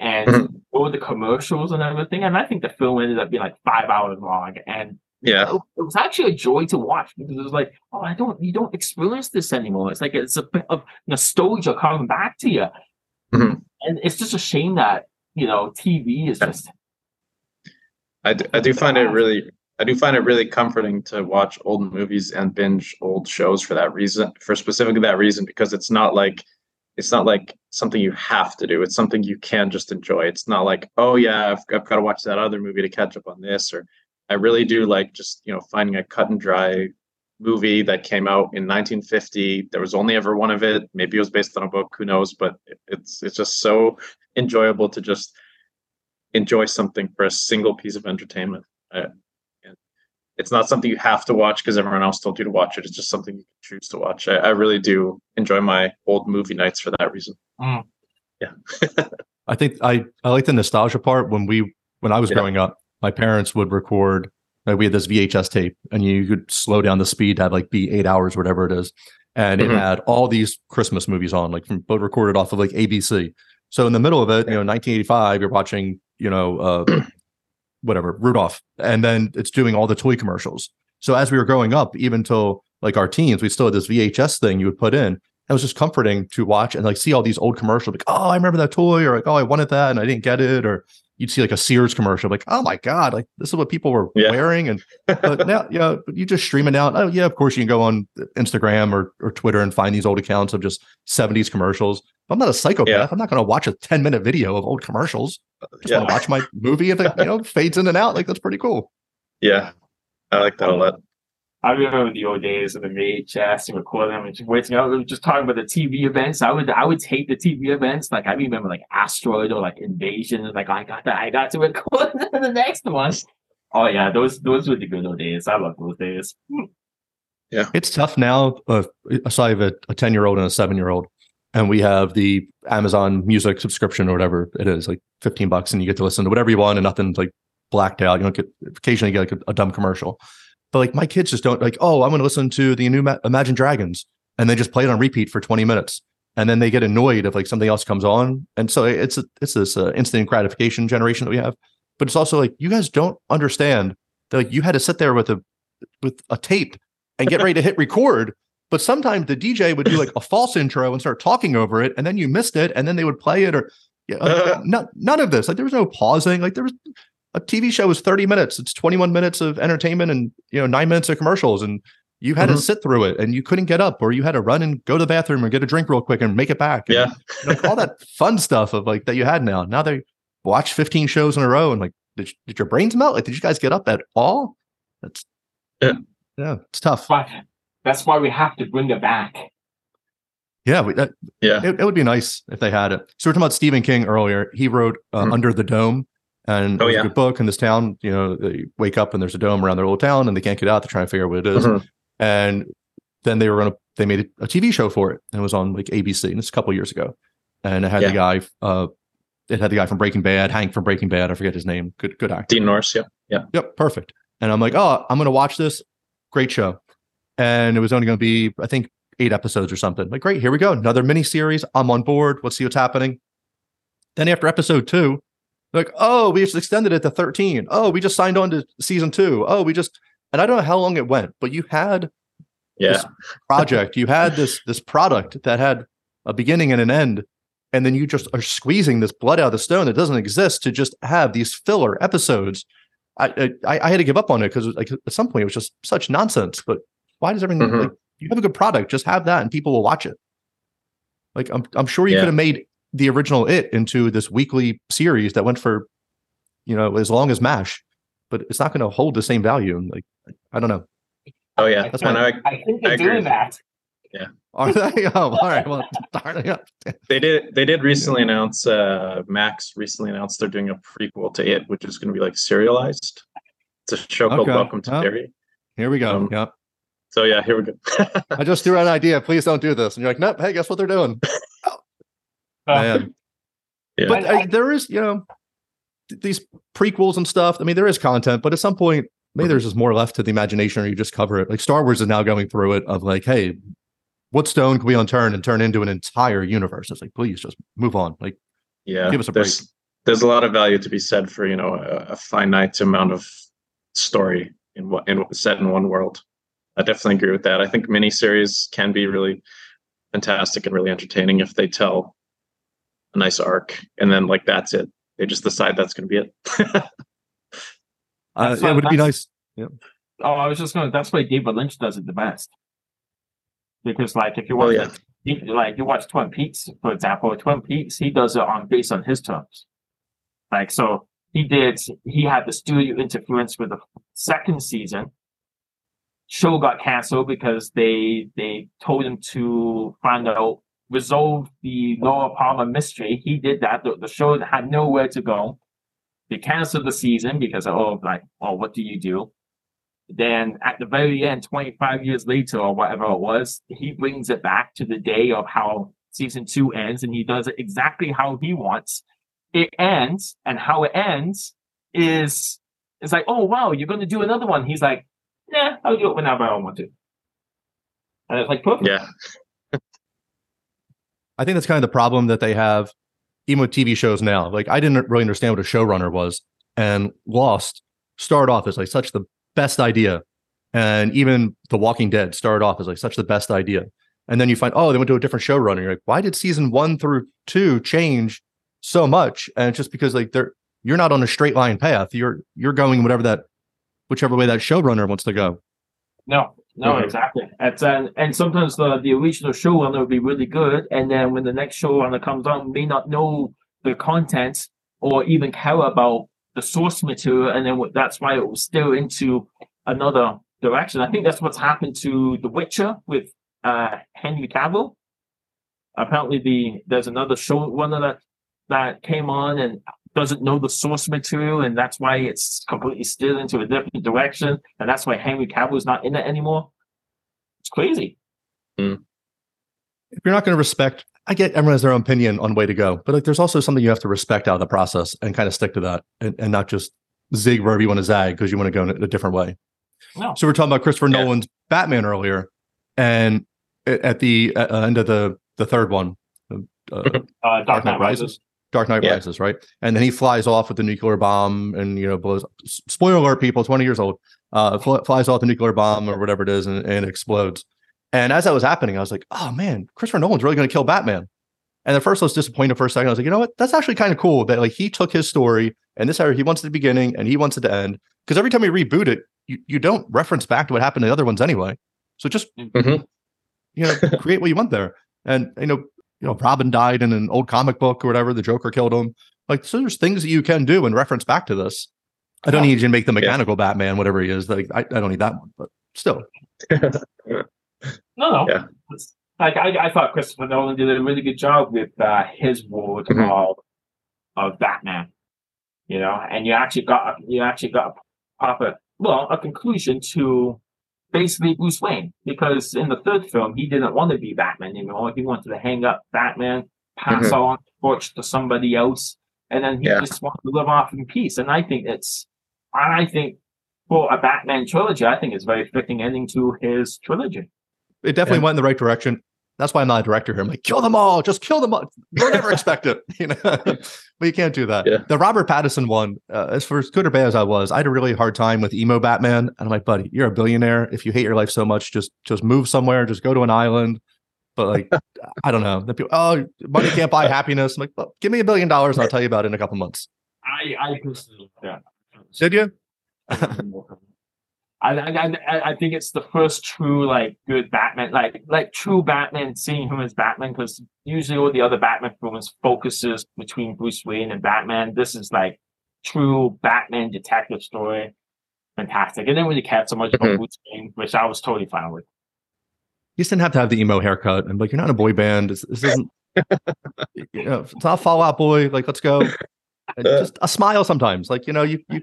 and Mhm. all the commercials and everything. And I think the film ended up being like five hours long, and Yeah. it, it was actually a joy to watch because it was like, oh, I don't, you don't experience this anymore. It's like it's a bit of nostalgia coming back to you, Mhm. and it's just a shame that you know TV is just I do, I do find it really I do find it really comforting to watch old movies and binge old shows for that reason for specifically that reason because it's not like it's not like something you have to do. It's something you can just enjoy. It's not like oh yeah I've, I've got to watch that other movie to catch up on this or I really do like just you know finding a cut and dry movie that came out in 1950 there was only ever one of it. Maybe it was based on a book. Who knows? But it- it's it's just so enjoyable to just enjoy something for a single piece of entertainment. And it's not something you have to watch because everyone else told you to watch it. It's just something you can choose to watch. I, I really do enjoy my old movie nights for that reason. Yeah. [LAUGHS] I think I I like the nostalgia part when we when I was Yeah. growing up, my parents would record like we had this VHS tape and you could slow down the speed to have like be eight hours, whatever it is. And Mhm. it had all these Christmas movies on, like from but recorded off of like ABC. So in the middle of it, you know, 1985, you're watching, you know, uh [CLEARS THROAT] whatever, Rudolph. And then it's doing all the toy commercials. So as we were growing up, even till like our teens, we still had this VHS thing you would put in. It was just comforting to watch and like see all these old commercials, like, oh, I remember that toy, or like, oh, I wanted that and I didn't get it, or you'd see like a Sears commercial, like, oh my god, like this is what people were Yeah. wearing, and but now, [LAUGHS] yeah, but you just stream it out. Oh yeah, of course you can go on Instagram or or Twitter and find these old accounts of just '70s commercials. I'm not a psychopath. Yeah. I'm not going to watch a 10 minute video of old commercials. Just Yeah. want to watch my movie if it you know fades in and out. Like that's pretty cool. Yeah, I like that a lot. I remember the old days of the VHS and recording them and just waiting out. We were just talking about the TV events. I would I would take the TV events. Like I remember like Asteroid or like Invasion. and Like I got that. I got to record [LAUGHS] the next one. Oh yeah, those those were the good old days. I love those days. Yeah, it's tough now. Uh, so I have a 10 year old and a seven year old, and we have the Amazon Music subscription or whatever it is, like 15 bucks, and you get to listen to whatever you want, and nothing's like blacked out. You don't get occasionally get like a, a dumb commercial, but like my kids just don't like. Oh, I'm going to listen to the new Ma- Imagine Dragons, and they just play it on repeat for 20 minutes, and then they get annoyed if like something else comes on, and so it's a, it's this uh, instant gratification generation that we have. But it's also like you guys don't understand that like you had to sit there with a with a tape and get [LAUGHS] ready to hit record. But sometimes the DJ would do like a false intro and start talking over it, and then you missed it, and then they would play it, or yeah, [LAUGHS] like, none, none of this. Like there was no pausing. Like there was a TV show was 30 minutes. It's 21 minutes of entertainment and you know nine minutes of commercials, and you had Mhm. to sit through it, and you couldn't get up, or you had to run and go to the bathroom or get a drink real quick and make it back. And, Yeah, like all that [LAUGHS] fun stuff of like that you had now. Now they watch 15 shows in a row and like, did, did your brains melt? Like, did you guys get up at all? That's Yeah. yeah, it's tough. But that's why we have to bring it back. Yeah, we, that, yeah, it, it would be nice if they had it. So we're talking about Stephen King earlier. He wrote uh, Mhm. Under the Dome, and Oh, it was yeah. a good book in this town. You know, they wake up and there's a dome around their little town, and they can't get out. They're trying to figure out what it is. Mhm. And then they were gonna they made a TV show for it, and it was on like ABC, and it's a couple years ago. And it had the guy, uh, it had the guy from Breaking Bad, Hank from Breaking Bad. I forget his name. Good, good actor. Dean Norris. Yeah, yeah. Yep, perfect. And I'm like, oh, I'm gonna watch this. Great show. And it was only gonna be, I think, eight episodes or something. Like, great, here we go. Another mini series. I'm on board. Let's see what's happening. Then after episode two, like, oh, we just extended it to 13. Oh, we just signed on to season two. Oh, we just and I don't know how long it went, but you had Yeah, this project, you had this this product that had a beginning and an end, and then you just are squeezing this blood out of the stone that doesn't exist to just have these filler episodes. I I, I had to give up on it because like at some point it was just such nonsense. But why does everything? Mhm. Like, you have a good product, just have that, and people will watch it. Like I'm I'm sure you Yeah. could have made the original it into this weekly series that went for, you know, as long as Mash, but it's not going to hold the same value. Like I don't know. oh yeah. That's And why- I, I think they're I agree doing with that. Are they? Oh, all right. Well, darn it. They did they did recently announce uh Max recently announced they're doing a prequel to it, which is going to be like serialized. It's a show called Okay. Welcome to Oh. Derry. Here we go. Um, yeah. So yeah, here we go. I just threw out an idea. Please don't do this. And you're like, nope. Hey, guess what they're doing? Uh, [LAUGHS] Man. Yeah. But uh, there is, you know, th- these prequels and stuff. I mean, there is content, but at some point, maybe there's just more left to the imagination, or you just cover it. Like Star Wars is now going through it of like, hey, what stone can we unturn and turn into an entire universe? It's like, please just move on. Like, Yeah, Give us a there's there's a lot of value to be said for you know a, a finite amount of story in what in set in one world. I definitely agree with that. I think miniseries can be really fantastic and really entertaining if they tell a nice arc, and then like that's it. They just decide that's going to be it. [LAUGHS] uh, That's it would be that's- nice. Oh, I was just going. to That's why David Lynch does it the best. Because, like, if you Oh, watch, yeah. you- like, you watch Twin Peaks, for example, Twin Peaks, he does it on based on his terms. Like, so he did. He had the studio interference with the second season. Show got canceled because they they told him to find out resolve the Laura Palmer mystery. He did that. The, the show had nowhere to go. They canceled the season because oh, like, oh, what do you do? Then at the very end, 25 years later or whatever it was, he brings it back to the day of how season two ends and he does it exactly how he wants. It ends and how it ends is it's like, oh wow, you're gonna do another one. He's like, nah, I'll do it whenever I want to. And it's like perfect. yeah, [LAUGHS] I think that's kind of the problem that they have even with TV shows now. Like I didn't really understand what a showrunner was, and Lost started off as like such the best idea, and even The Walking Dead started off as like such the best idea, and then you find oh they went to a different showrunner. You're like, why did season one through two change so much? And it's just because like they're you're not on a straight line path. You're you're going whatever that whichever way that showrunner wants to go. No, no, exactly. It's, and and sometimes the, the original showrunner will be really good, and then when the next showrunner comes on, may not know the content or even care about the source material, and then that's why it will steer into another direction. I think that's what's happened to The Witcher with uh, Henry Cavill. Apparently, the there's another showrunner that that came on and doesn't know the source material, and that's why it's completely steered into a different direction, and that's why Henry Cavill is not in it anymore. It's crazy. if you're not going to respect i get everyone has their own opinion on way to go but like there's also something you have to respect out of the process and kind of stick to that and, and not just zig wherever you want to zag because you want to go in a, a different way No. so we're talking about christopher Yeah. nolan's batman earlier and at the uh, end of the the third one uh, Uh, [LAUGHS] Dark Knight Rises. Dark Knight Yeah. Rises, right? And then he flies off with the nuclear bomb, and you know, blows. Spoiler alert, people, twenty years old. Uh, fl- flies off the nuclear bomb or whatever it is, and, and explodes. And as that was happening, I was like, "Oh man, Christopher Nolan's really going to kill Batman." And at first, I was disappointed for a second. I was like, "You know what? That's actually kind of cool that like he took his story and this area he wants the beginning and he wants it to end because every time you reboot it, you, you don't reference back to what happened to the other ones anyway. So just Mhm. you know create what you want there. And you know, you know, Robin died in an old comic book or whatever. The Joker killed him. Like, so there's things that you can do and reference back to this. I don't Yeah. need you to make the mechanical Batman, whatever he is. Like, I, I don't need that one, but still, [LAUGHS] No, no. Yeah. Like I, I thought Christopher Nolan did a really good job with uh, his ward Mhm. of of Batman. You know, and you actually got you actually got a proper well a conclusion to basically Bruce Wayne because in the third film he didn't want to be Batman anymore. He wanted to hang up Batman, pass Mhm. on the torch to somebody else, and then he Yeah. just wanted to live off in peace. And I think it's I think for a Batman trilogy, I think it's a very fitting ending to his trilogy. it definitely Yeah. went in the right direction. That's why I'm not a director here. I'm like, kill them all, just kill them all. You'll never expect it, [LAUGHS] you know. but you can't do that. Yeah. The Robert Pattinson one, uh, as for as good or bad as I was, I had a really hard time with emo Batman. And I'm like, buddy, you're a billionaire. If you hate your life so much, just just move somewhere, just go to an island. But like, I don't know. The people, oh, money can't buy happiness. I'm like, well, give me a billion dollars, and I'll tell you about it in a couple months. I I personally yeah. Did you? I, I I I think it's the first true like good Batman like like true Batman seeing him as Batman because usually all the other Batman films focuses between Bruce Wayne and Batman. This is like true Batman detective story. Fantastic. And then when you cared so much about Mhm. Bruce Wayne, which I was totally fine with. You just didn't have to have the emo haircut. And like, you're not in a boy band. It's, this isn't. [LAUGHS] you know, it's not Fallout Boy. Like, let's go. And [LAUGHS] just a smile sometimes. Like, you know, you you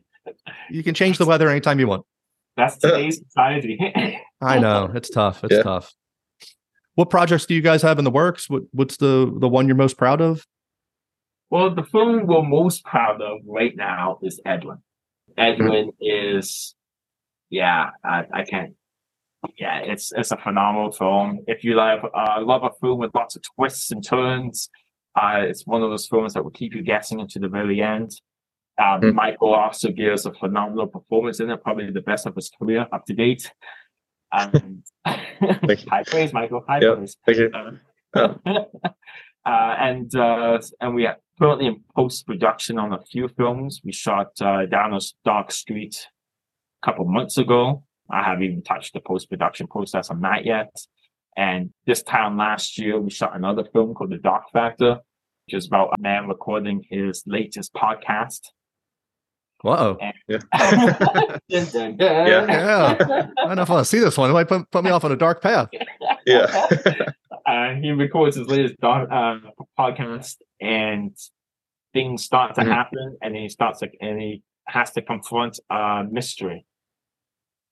you can change the weather anytime you want. That's today's society. [LAUGHS] I know it's tough. It's Yeah. tough. What projects do you guys have in the works? What what's the the one you're most proud of? Well, the film we're most proud of right now is Edwin. Edwin is yeah, I, I can't. Yeah, it's it's a phenomenal film. If you love uh, love a film with lots of twists and turns, uh, it's one of those films that will keep you guessing into the very end. Um, Mm. Michael also gives a phenomenal performance in it, probably the best of his career up to date. And [LAUGHS] high praise, Michael. High Yeah. praise. Thank you. Uh, [LAUGHS] uh, and uh, and we are currently in post production on a few films. We shot uh, down a dark street a couple months ago. I haven't even touched the post production process on that yet. And this time last year, we shot another film called The Dark Factor, which is about a man recording his latest podcast. Whoa. Yeah. [LAUGHS] Yeah. I don't know if I want to see this one. It might put, put me off on a dark path. Yeah. [LAUGHS] uh, he records his latest doc, uh, podcast, and things start to Mhm. happen, and then he starts to, and he has to confront a mystery.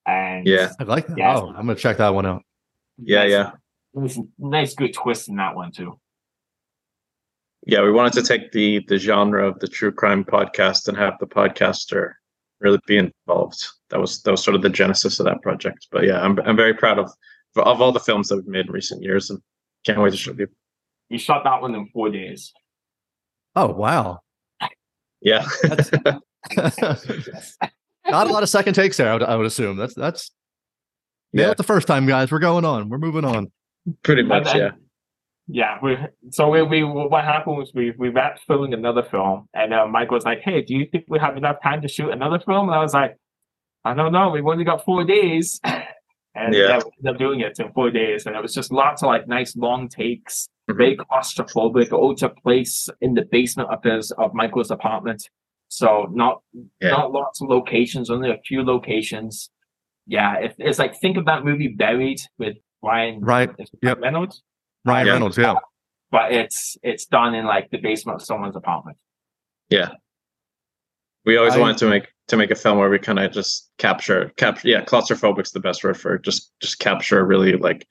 And Yeah. I like that. Yeah. Oh, I'm going to check that one out. Yeah, nice- yeah. There's a nice, good twist in that one too. Yeah, we wanted to take the the genre of the true crime podcast and have the podcaster really be involved. That was that was sort of the genesis of that project. But yeah, I'm I'm very proud of of all the films that we've made in recent years, and can't wait to show you. You shot that one in four days. Oh, wow. Yeah, [LAUGHS] [LAUGHS] Not a lot of second takes there, I would, I would assume. That's, that's, yeah, yeah, the first time, guys. We're going on. We're moving on. pretty much. Yeah, Yeah, we so we, we what happened was we we wrapped filming another film, and uh, Mike was like, "Hey, do you think we have enough time to shoot another film?" And I was like, "I don't know. We've only got four days." [LAUGHS] And Yeah. yeah, we ended up doing it in four days, and it was just lots of like nice long takes, Mhm. very claustrophobic. All took place in the basement of his of Michael's apartment, so not Yeah. not lots of locations, only a few locations. Yeah, it, it's like think of that movie Buried with Ryan Right. Yep. Reynolds Ryan Yeah. Reynolds, yeah. but it's it's done in like the basement of someone's apartment. Yeah. We always I- wanted to make to make a film where we kind of just capture capture. Yeah, claustrophobic's the best word for it. Just just capture a really like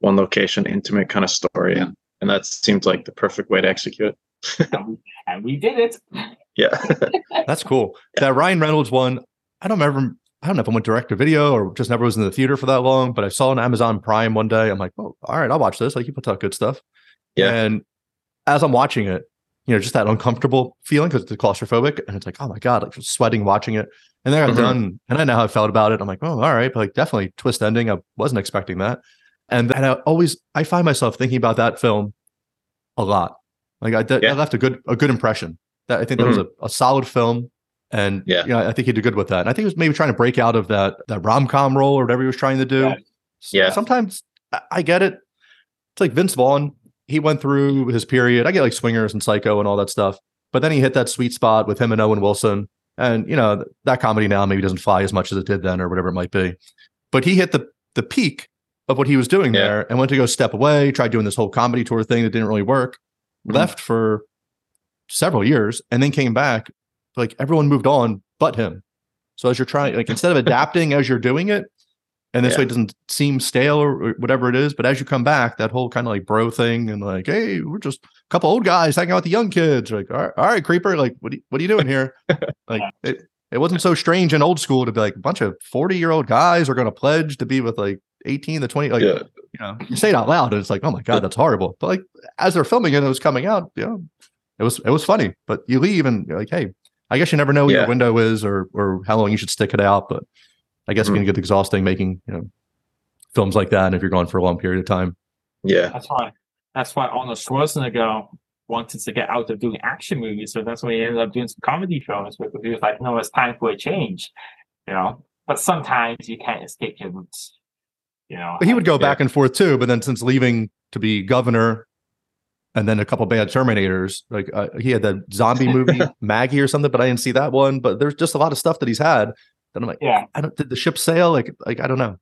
one location, intimate kind of story, and and that seemed like the perfect way to execute it. [LAUGHS] and, we, and we did it. Yeah, That's cool. [LAUGHS] That Ryan Reynolds one, I don't remember. I don't know if I went direct to video or just never was in the theater for that long, but I saw on Amazon Prime one day. I'm like, oh, all right, I'll watch this. Like, you put out good stuff. Yeah. And as I'm watching it, you know, just that uncomfortable feeling because it's claustrophobic. And it's like, oh my God, like sweating watching it. And then I got Mhm. done and I know how I felt about it. I'm like, oh, all right. But like, definitely twist ending. I wasn't expecting that. And then I always, I find myself thinking about that film a lot. Like, I, that, Yeah. that left a good, a good impression. That I think that was a, a solid film. And Yeah. you know, I think he did good with that. And I think he was maybe trying to break out of that that rom com role or whatever he was trying to do. Yeah. Yeah. Sometimes I, get it. It's like Vince Vaughn. He went through his period. I get like Swingers and Psycho and all that stuff. But then he hit that sweet spot with him and Owen Wilson. And you know that comedy now maybe doesn't fly as much as it did then, or whatever it might be. But he hit the the peak of what he was doing Yeah. there, and went to go step away. Tried doing this whole comedy tour thing that didn't really work. Mhm. Left for several years, and then came back. Like everyone moved on, but him. So as you're trying, like instead of adapting as you're doing it, and this Yeah. way it doesn't seem stale or or whatever it is, but as you come back, that whole kind of like bro thing and like, hey, we're just a couple old guys hanging out with the young kids. Like, all right, all right creeper, like, what are you, what are you doing here? [LAUGHS] like, it, it wasn't so strange and old school to be like a bunch of 40 year old guys are going to pledge to be with like 18 to 20. Like, yeah, you know, you say it out loud and it's like, oh my God, that's horrible. But like as they're filming it, and it was coming out, you know, it was it was funny. But you leave and you're like, hey, I guess you never know what Yeah. your window is or or how long you should stick it out. But I guess it Mhm. can get exhausting making, you know, films like that. And if you're gone for a long period of time. yeah, That's why that's why Arnold Schwarzenegger wanted to get out of doing action movies. So that's why he ended up doing some comedy films because he was like, no, it's time for a change. You know? But sometimes you can't escape your roots. You know. But he would go back and forth too. But then since leaving to be governor and then a couple bad Terminators, like uh, he had that zombie [LAUGHS] movie, Maggie or something, but I didn't see that one. But there's just a lot of stuff that he's had that I'm like, Yeah. I don't, did the ship sail? Like, like, I don't know.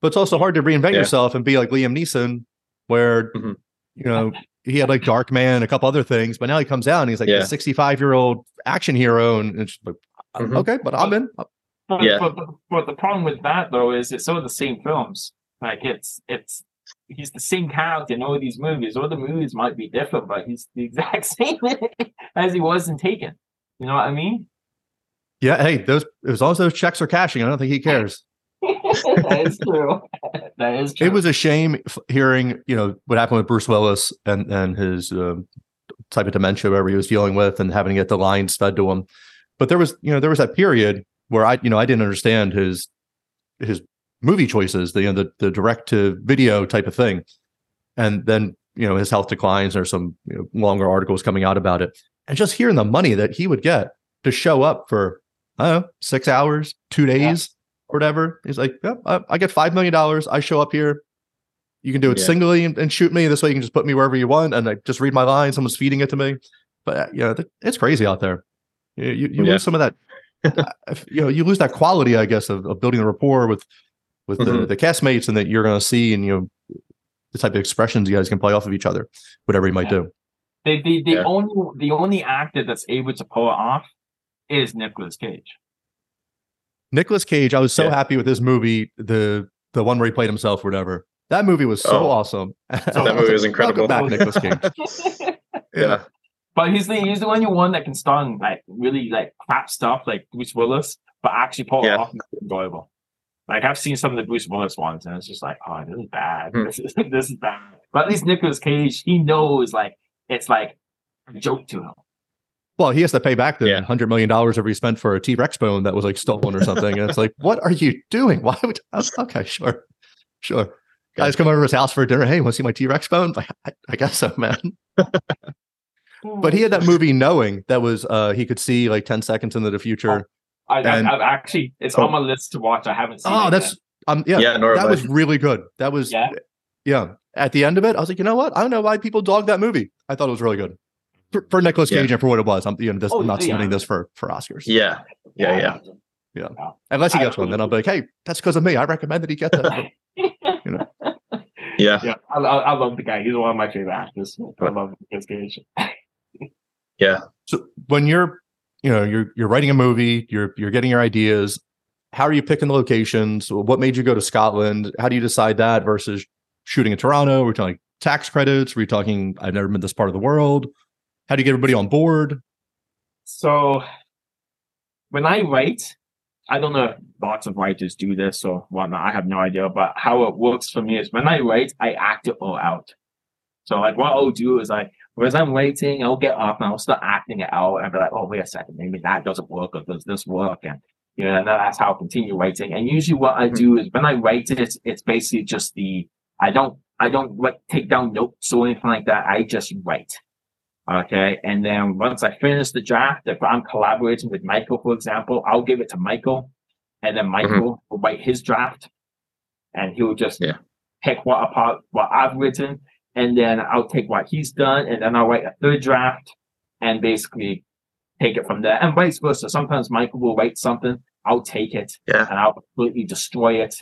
But it's also hard to reinvent Yeah. yourself and be like Liam Neeson, where, Mhm. you know, he had like Dark Man, a couple other things, but now he comes out and he's like Yeah. a 65 year old action hero. And it's like, Mhm. okay, but I'm in. But, Yeah. but, but, but the problem with that though is it's all the same films. Like it's it's he's the same character in all these movies. All the movies might be different, but he's the [LAUGHS] exact same as he was in Taken. You know what I mean? Yeah. Hey, those, as long as those checks are cashing, I don't think he cares. [LAUGHS] that is true. [LAUGHS] That is true. It was a shame hearing, you know, what happened with Bruce Willis and and his um, type of dementia, whatever he was dealing with, and having to get the lines fed to him. But there was, you know, there was that period where I, you know, I didn't understand his his movie choices, the you know, the the direct to video type of thing, and then you know his health declines. There's some you know, longer articles coming out about it, and just hearing the money that he would get to show up for I don't know six hours, two days, or whatever. He's like, yep, I, I get five million dollars. I show up here. You can do it Yeah. singly and, and shoot me. This way, you can just put me wherever you want, and I just read my lines. Someone's feeding it to me. But uh, you know, it's crazy out there. You you, you Yeah. lose some of that. [LAUGHS] uh, you know, you lose that quality, I guess, of, of building a rapport with with the, Mhm. the castmates, and that you're going to see, and you know, the type of expressions you guys can play off of each other, whatever you might Yeah. do. the the, the Yeah. only the only actor that's able to pull it off is Nicolas Cage. Nicolas Cage, I was so Yeah. happy with this movie, the the one where he played himself, whatever. That movie was so Oh. awesome. That movie was [LAUGHS] incredible. Welcome back, Nicolas Cage. [LAUGHS] Yeah. But he's the he's the only one that can star in like really like crap stuff like Bruce Willis, but actually pull it off and make it enjoyable. Like I've seen some of the Bruce Willis ones, and it's just like, oh, this is bad. Hmm. This is [LAUGHS] this is bad. But at least Nicolas Cage, he knows like it's like a joke to him. Well, he has to pay back the Yeah. hundred million dollars that he spent for a T Rex bone that was like stolen or something. and it's like, what are you doing? Why would? [LAUGHS] Okay, sure, sure. Guys come over to his house for dinner. Hey, want to see my T Rex bone? Like, I, I guess so, man. [LAUGHS] But he had that movie knowing that was uh he could see like ten seconds into the future. I, I, And- I've actually it's on my list to watch. I haven't seen. Oh, it that's um yeah, Yeah, that I. was really good. That was Yeah? yeah. At the end of it, I was like, you know what? I don't know why people dog that movie. I thought it was really good for, for Nicolas Yeah. Cage and for what it was. I'm you know this, Oh, I'm not yeah. submitting this for for Oscars. Yeah. Yeah. Yeah. Yeah. Unless he gets one, then I'll be like, hey, that's because of me. I recommend that he get that. [LAUGHS] Yeah. Yeah, I, I, I love the guy. He's one of my favorite actors. I love Nicolas Cage. [LAUGHS] Yeah. so when you're you know you're you're writing a movie, you're you're getting your ideas. How are you picking the locations? What made you go to Scotland? How do you decide that versus shooting in Toronto? We're talking tax credits. We're talking I've never been this part of the world. How do you get everybody on board? So when I write, I don't know if lots of writers do this or whatnot. I have no idea. But how it works for me is when I write, I act it all out. So like what I'll do is like, whereas I'm waiting, I'll get up and I'll start acting it out and be like, oh, wait a second, maybe that doesn't work or does this work? And you know, and that's how I continue writing. And usually what I hmm. do is when I write it, it's, it's basically just the, I don't, I don't like take down notes or anything like that. I just write. Okay. And then once I finish the draft, if I'm collaborating with Michael, for example, I'll give it to Michael and then mm-hmm. Michael will write his draft and he'll just Yeah. pick what apart, what I've written. And then I'll take what he's done and then I'll write a third draft and basically take it from there and vice versa. Sometimes Michael will write something. I'll take it Yeah. and I'll completely destroy it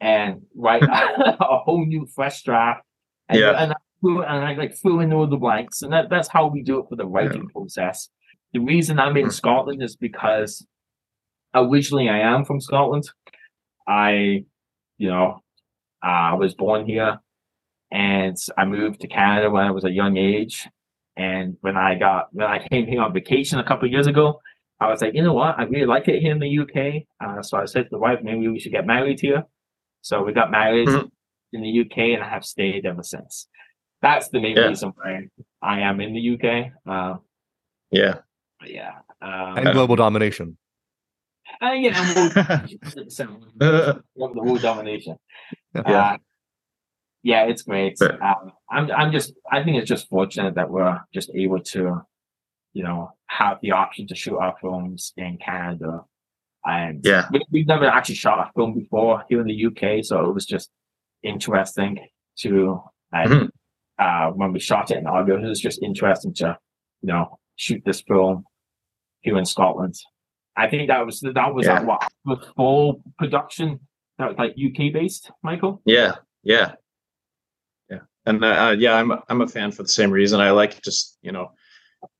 and write [LAUGHS] a whole new fresh draft. And, Yeah. and I fill- and I like fill in all the blanks, and that, that's how we do it for the writing process. The reason I'm in Mm. Scotland is because originally I am from Scotland. I, you know, I was born here, and I moved to Canada when I was a young age. And when I got when I came here on vacation a couple of years ago, I was like, you know what, I really like it here in the UK. Uh, so I said to the wife, maybe we should get married here. So we got married Mhm. in the UK, and I have stayed ever since. That's the main Yeah. reason why I am in the UK. Uh, Yeah. yeah, um, And global domination. uh, yeah, and we'll, the world domination. Yeah. Yeah, it's great. Um, I'm, I'm just, I think it's just fortunate that we're just able to, you know, have the option to shoot our films in Canada. And Yeah. we, we've never actually shot a film before here in the UK, so it was just interesting to, and Mhm. uh, when we shot it in August, it was just interesting to, you know, shoot this film here in Scotland. I think that was that was Yeah. like what the full production that was like UK based, Michael. Yeah, yeah, and uh, uh, yeah, I'm I'm a fan for the same reason. I like just you know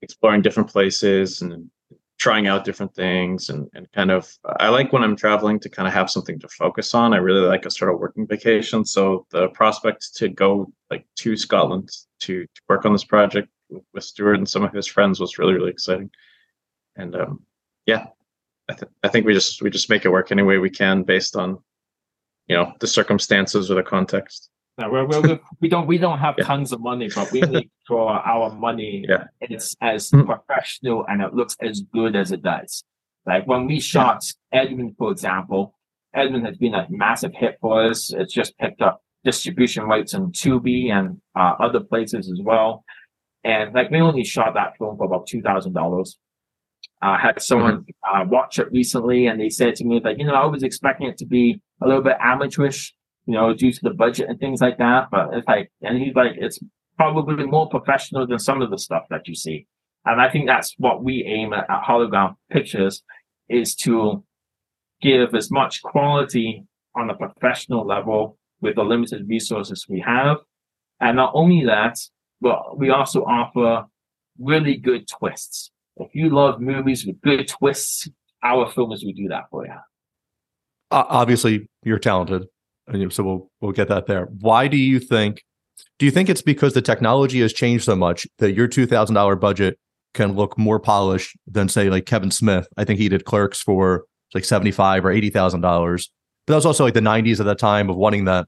exploring different places and trying out different things, and and kind of I like when I'm traveling to kind of have something to focus on. I really like a sort of working vacation. So the prospect to go like to Scotland to, to work on this project with, with Stuart and some of his friends was really really exciting, and um, yeah. I, th- I think we just we just make it work any way we can based on you know the circumstances or the context. No, we're, we're, we're, don't we don't have Yeah. tons of money, but we make [LAUGHS] sure our money Yeah. is as Mm. professional and it looks as good as it does. Like when we shot Edwin, for example, Edwin has been a massive hit for us. It's just picked up distribution rights on Tubi and uh, other places as well. And like we only shot that film for about two thousand dollars. I had someone uh, watch it recently, and they said to me that you know, I was expecting it to be a little bit amateurish, you know, due to the budget and things like that. But it's like, and he's like, it's probably more professional than some of the stuff that you see. And I think that's what we aim at, at Hollow Ground Pictures is to give as much quality on a professional level with the limited resources we have. And not only that, but we also offer really good twists. If you love movies with good twists, our films will do that for you. Obviously you're talented so we'll we'll get that there. Why do you think do you think it's because the technology has changed so much that your $2000 budget can look more polished than say like kevin smith? I think he did clerks for like 75 or 80000 dollars. But that was also like the 90s at that time of wanting that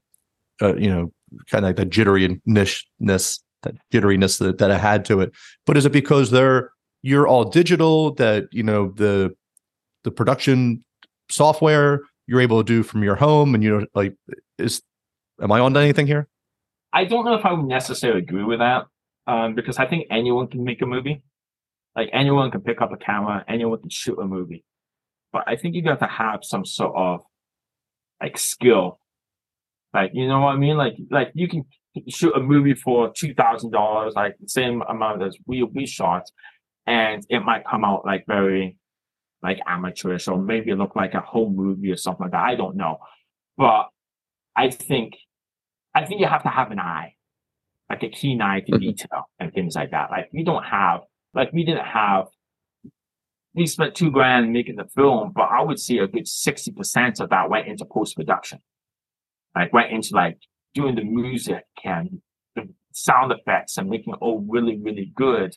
uh, you know kind of like the jitteriness that jitteriness that, that it had to it. But is it because they're you're all digital that you know the the production software you're able to do from your home and you know like is am i on to anything here I don't know if I would necessarily agree with that, um, because I think anyone can make a movie. Like anyone can pick up a camera, anyone can shoot a movie. But I think you got to have some sort of like skill. Like you know what I mean? Like like you can shoot a movie for two thousand dollars, like the same amount as we we shot, and it might come out like very like amateurish or maybe look like a home movie or something like that. I don't know. But I think I think you have to have an eye, like a keen eye to Mhm. detail and things like that. Like we don't have, like we didn't have. We spent two grand making the film, but I would say a good sixty percent of that went into post production. Like went into like doing the music and the sound effects and making it all really, really good.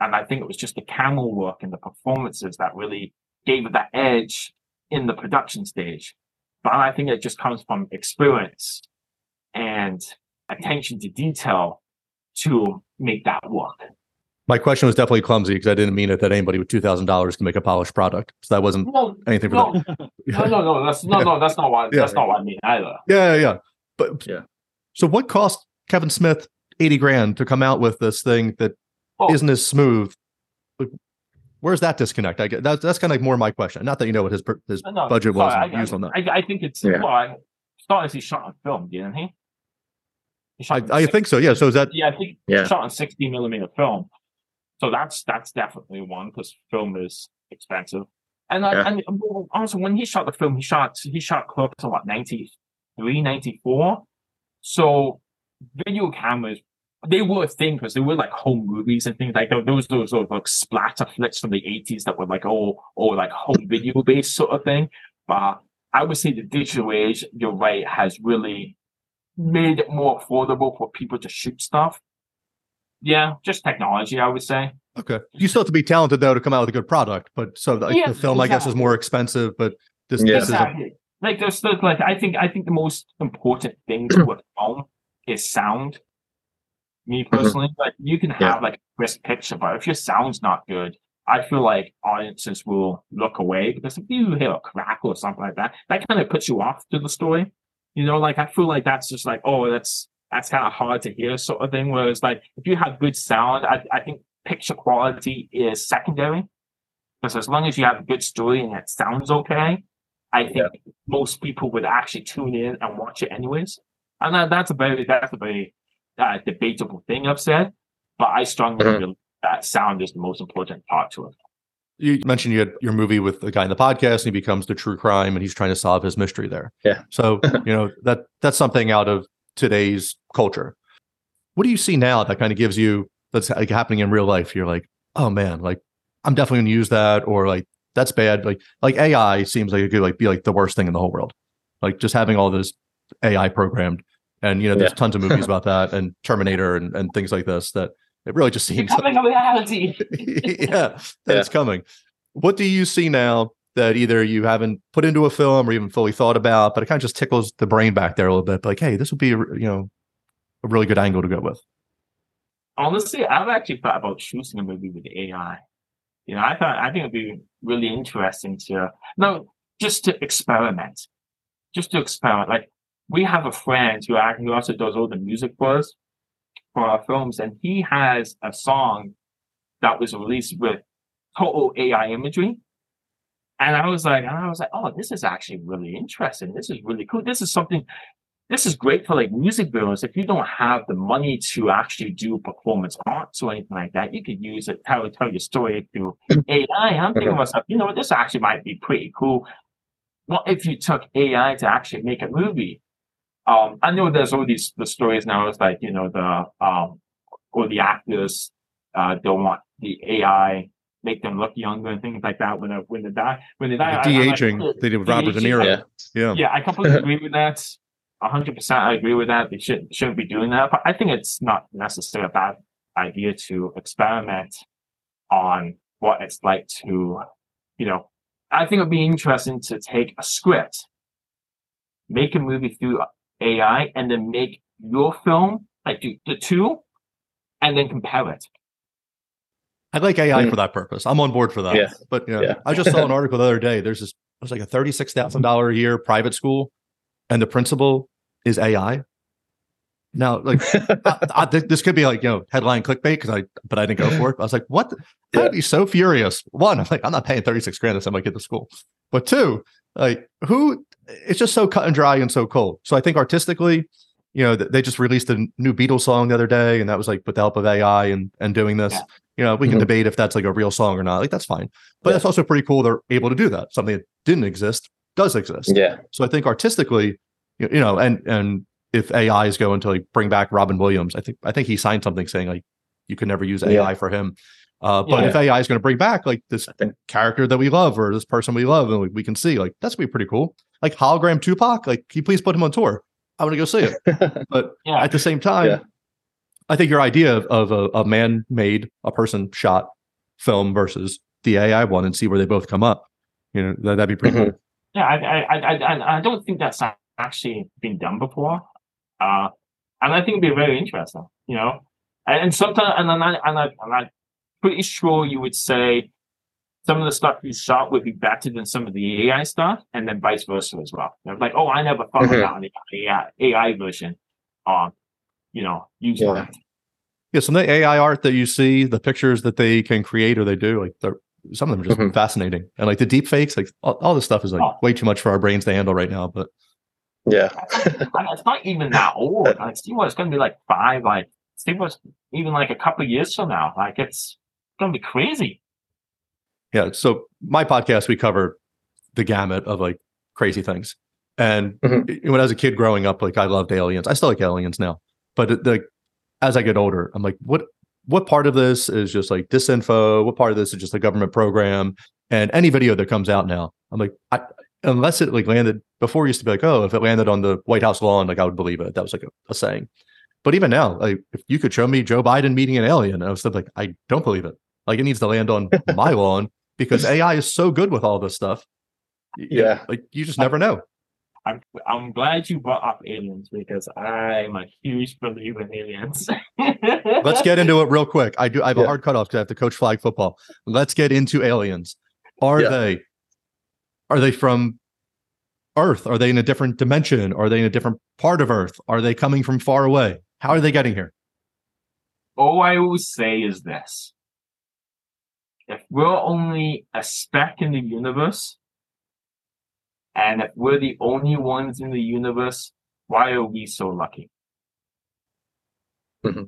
And I think it was just the camera work and the performances that really gave it that edge in the production stage. But I think it just comes from experience and attention to detail to make that work. my question was definitely clumsy because i didn't mean it that anybody with $2000 can make a polished product so that wasn't No, anything for no, them no, no, no, that's no, no, that's not what Yeah. that's not what I mean either. yeah yeah yeah but Yeah. so what cost kevin smith 80 grand to come out with this thing that Oh. not as smooth Like, where's that disconnect i get that's that's kind of like more my question not that you know what his his No, no, budget was sorry, and I, used on that I, I think it's Yeah. well, I, Starless he shot on film, didn't he? He I, I six- think so yeah so is that Yeah, I think Yeah. he shot on 60 millimeter film. So that's that's definitely one because film is expensive. And I, and um, well, also when he shot the film, he shot he shot Clerks in what 93, 94. So video cameras they were a thing because they were like home movies and things like. Those those sort of like splatter flicks from the 80s that were like oh oh like home video based sort of thing. But I would say the digital age, you're right, has really made it more affordable for people to shoot stuff. Yeah, just technology, I would say. okay you still have to be talented though to come out with a good product but so like, Yeah, the film i guess is more expensive but this, Yeah. this is a, Like there's still like I think I think the most important thing to a film is sound. Me mm-hmm. personally, but you can have like a crisp picture, but if your sound's not good, I feel like audiences will look away because if you hear a crack or something like that, that kind of puts you off to the story. You know, like I feel like that's just like, oh, that's that's kind of hard to hear sort of thing. Whereas like if you have good sound, I, I think picture quality is secondary. Because as long as you have a good story and it sounds okay, I think most people would actually tune in and watch it anyways. And that, that's a very that's a very uh, debatable thing I've said, but I strongly Mhm. believe that sound is the most important part to it. you mentioned you had your movie with the guy in the podcast and he becomes the true crime and he's trying to solve his mystery there Yeah. so you know [LAUGHS] that that's something out of today's culture what do you see now that kind of gives you that's like happening in real life you're like oh man like i'm definitely going to use that or like that's bad like like ai seems like it could like be like the worst thing in the whole world like just having all this ai programmed and you know there's Yeah. tons of movies about that [LAUGHS] and terminator and, and things like this that it really just seems Becoming a reality. [LAUGHS] yeah, that Yeah. it's coming. What do you see now that either you haven't put into a film or even fully thought about, but it kind of just tickles the brain back there a little bit. Like, hey, this would be, you know, a really good angle to go with. Honestly, I've actually thought about shooting a movie with AI. You know, I thought I think it'd be really interesting to no, just to experiment, just to experiment. Like we have a friend who actually also does all the music for us for our films, and he has a song that was released with total AI imagery. And I was like, and I was like, oh, this is actually really interesting. This is really cool. This is something this is great for like music videos. If you don't have the money to actually do performance arts or anything like that, you could use it, tell, tell your story through [CLEARS THROAT] AI. I'm thinking to myself, you know, this actually might be pretty cool. Well, if you took AI to actually make a movie, um, I know there's all these the stories now. It's like you know the um, or the actors uh, don't want the AI make them look younger and things like that when they when they die when they die. De aging, like, they did with Robert De Niro. Yeah. yeah, yeah, I completely agree with that hundred percent, I agree with that. They should shouldn't be doing that, but I think it's not necessarily a bad idea to experiment on what it's like to, you know, I think it'd be interesting to take a script, make a movie through AI, and then make your film like do the two, and then compare it. I like AI mm. for that purpose. I'm on board for that. Yeah. But you know, yeah. I just saw an [LAUGHS] article the other day. There's this it was like a thirty six thousand dollar a year private school, and the principal is AI. Now, like [LAUGHS] I, I, this could be like you know headline clickbait because I, but I didn't go for it. I was like, what? I'd yeah. be so furious. One, I'm like, I'm not paying 36 grand to send my kid to school. But two, like who? It's just so cut and dry and so cold. So I think artistically, you know, they just released a new Beatles song the other day, and that was like with the help of AI and and doing this. Yeah. You know, we can mm-hmm. debate if that's like a real song or not. Like that's fine, but yeah. that's also pretty cool. They're able to do that. Something that didn't exist does exist. Yeah. So I think artistically, you know, and and if AI is going to like bring back Robin Williams, I think I think he signed something saying like you can never use AI yeah. for him. Uh, but yeah. if AI is going to bring back like this character that we love or this person we love and we, we can see, like that's gonna be pretty cool. Like hologram Tupac, like can you please put him on tour? I'm gonna go see it. [LAUGHS] but yeah. at the same time, I think your idea of, of a, a man-made, a person shot film versus the AI one and see where they both come up, you know, that, would be pretty mm-hmm. cool. Yeah, I, I, I, I, don't think that's actually been done before. Uh, and I think it'd be very interesting, you know. And, and sometimes, and, I, and, I, and I'm pretty sure you would say some of the stuff you shot would be better than some of the AI stuff, and then vice versa as well. You know, like, oh, I never thought mm-hmm. about the AI, AI version. Um, you know, using yeah. that. Yeah, some of the AI art that you see, the pictures that they can create or they do, like they're some of them are just mm-hmm. fascinating. And like the deep fakes, like all, all this stuff is like oh. way too much for our brains to handle right now. But yeah. [LAUGHS] it's not even that old. Like Steve was going to be like five, like Steve was even like a couple years from now. Like it's going to be crazy. Yeah. So my podcast, we cover the gamut of like crazy things. And mm-hmm. when I was a kid growing up, like I loved aliens. I still like aliens now. But the as I get older, I'm like, what what part of this is just like disinfo? What part of this is just a government program? And any video that comes out now, I'm like, I, unless it like landed before, it used to be like, oh, if it landed on the White House lawn, like I would believe it. That was like a, a saying. But even now, like if you could show me Joe Biden meeting an alien, I was like, I don't believe it. Like it needs to land on my [LAUGHS] lawn because AI is so good with all this stuff. Yeah, like you just never know. I'm I'm glad you brought up aliens because I'm a huge believer in aliens. [LAUGHS] Let's get into it real quick. I do I have yeah. a hard cutoff because I have to coach flag football. Let's get into aliens. Are yeah. they are they from Earth? Are they in a different dimension? Are they in a different part of Earth? Are they coming from far away? How are they getting here? All I will say is this. If we're only a speck in the universe, and if we're the only ones in the universe, why are we so lucky? Mm-hmm.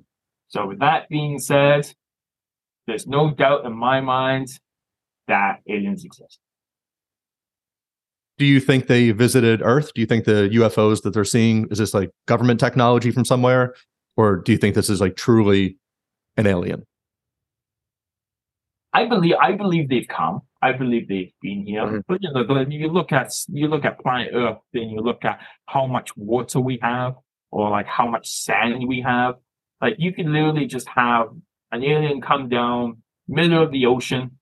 So, with that being said, there's no doubt in my mind that aliens exist do you think they visited Earth? Do you think the UFOs that they're seeing is this like government technology from somewhere, or do you think this is like truly an alien? I believe I believe they've come. I believe they've been here. Mm-hmm. But you know, you look at you look at planet Earth, then you look at how much water we have, or like how much sand we have. Like you can literally just have an alien come down middle of the ocean,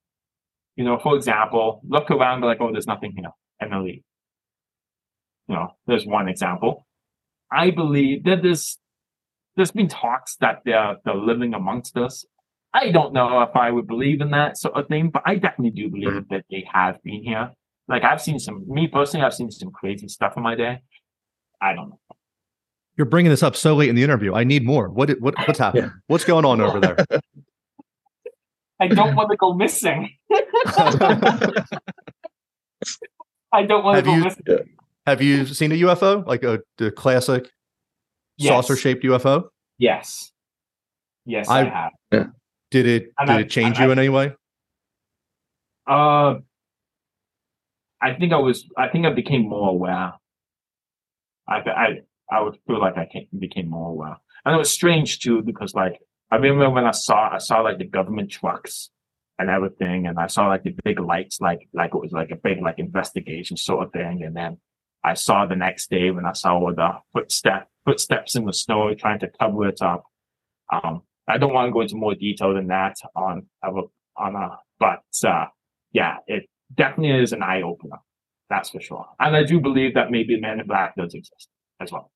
You know, for example, look around, be like, oh, there's nothing here, and then leave. You know, there's one example. I believe that there's there's been talks that they're they're living amongst us. I don't know if I would believe in that sort of thing, but I definitely do believe Mhm. that they have been here. Like I've seen some, me personally, I've seen some crazy stuff in my day. I don't know. You're bringing this up so late in the interview. I need more. What what what's happening? What's going on over there? [LAUGHS] I don't want to go missing. [LAUGHS] I don't want to Have go you- missing. Have you seen a UFO like a the classic Yes. saucer shaped UFO? Yes. Yes, I, I- have. Did it And did I- it change I- you in any way? Uh, I think I was. I think I became more aware. I I I would feel like I came, became more aware, and it was strange too because like I remember when I saw I saw like the government trucks and everything, and I saw like the big lights, like like it was like a big like investigation sort of thing, and then I saw the next day when I saw all the footstep footsteps in the snow trying to cover it up. Um, I don't want to go into more detail than that on on a, but uh, yeah, it definitely is an eye opener. That's for sure. And I do believe that maybe Men in Black does exist as well.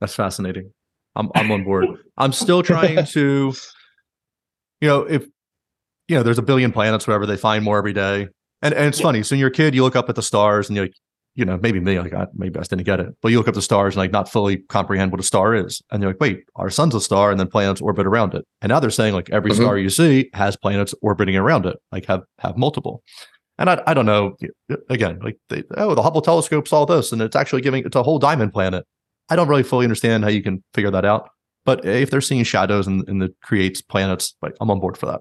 That's fascinating. I'm I'm on board. I'm still trying [LAUGHS] to, you know, if you know, there's a billion planets, whatever. They find more every day, and and it's Yeah. funny. So when you're a kid, you look up at the stars, and you're like, you know, maybe me, like I, maybe I just didn't get it, but you look up the stars and like not fully comprehend what a star is, and you're like, wait, our sun's a star, and then planets orbit around it, and now they're saying like every Mhm. star you see has planets orbiting around it, like have have multiple. And I, I don't know. Again, like they, oh, the Hubble telescope saw this, and it's actually giving it's a whole diamond planet. I don't really fully understand how you can figure that out. But if they're seeing shadows and, and it creates planets, like I'm on board for that.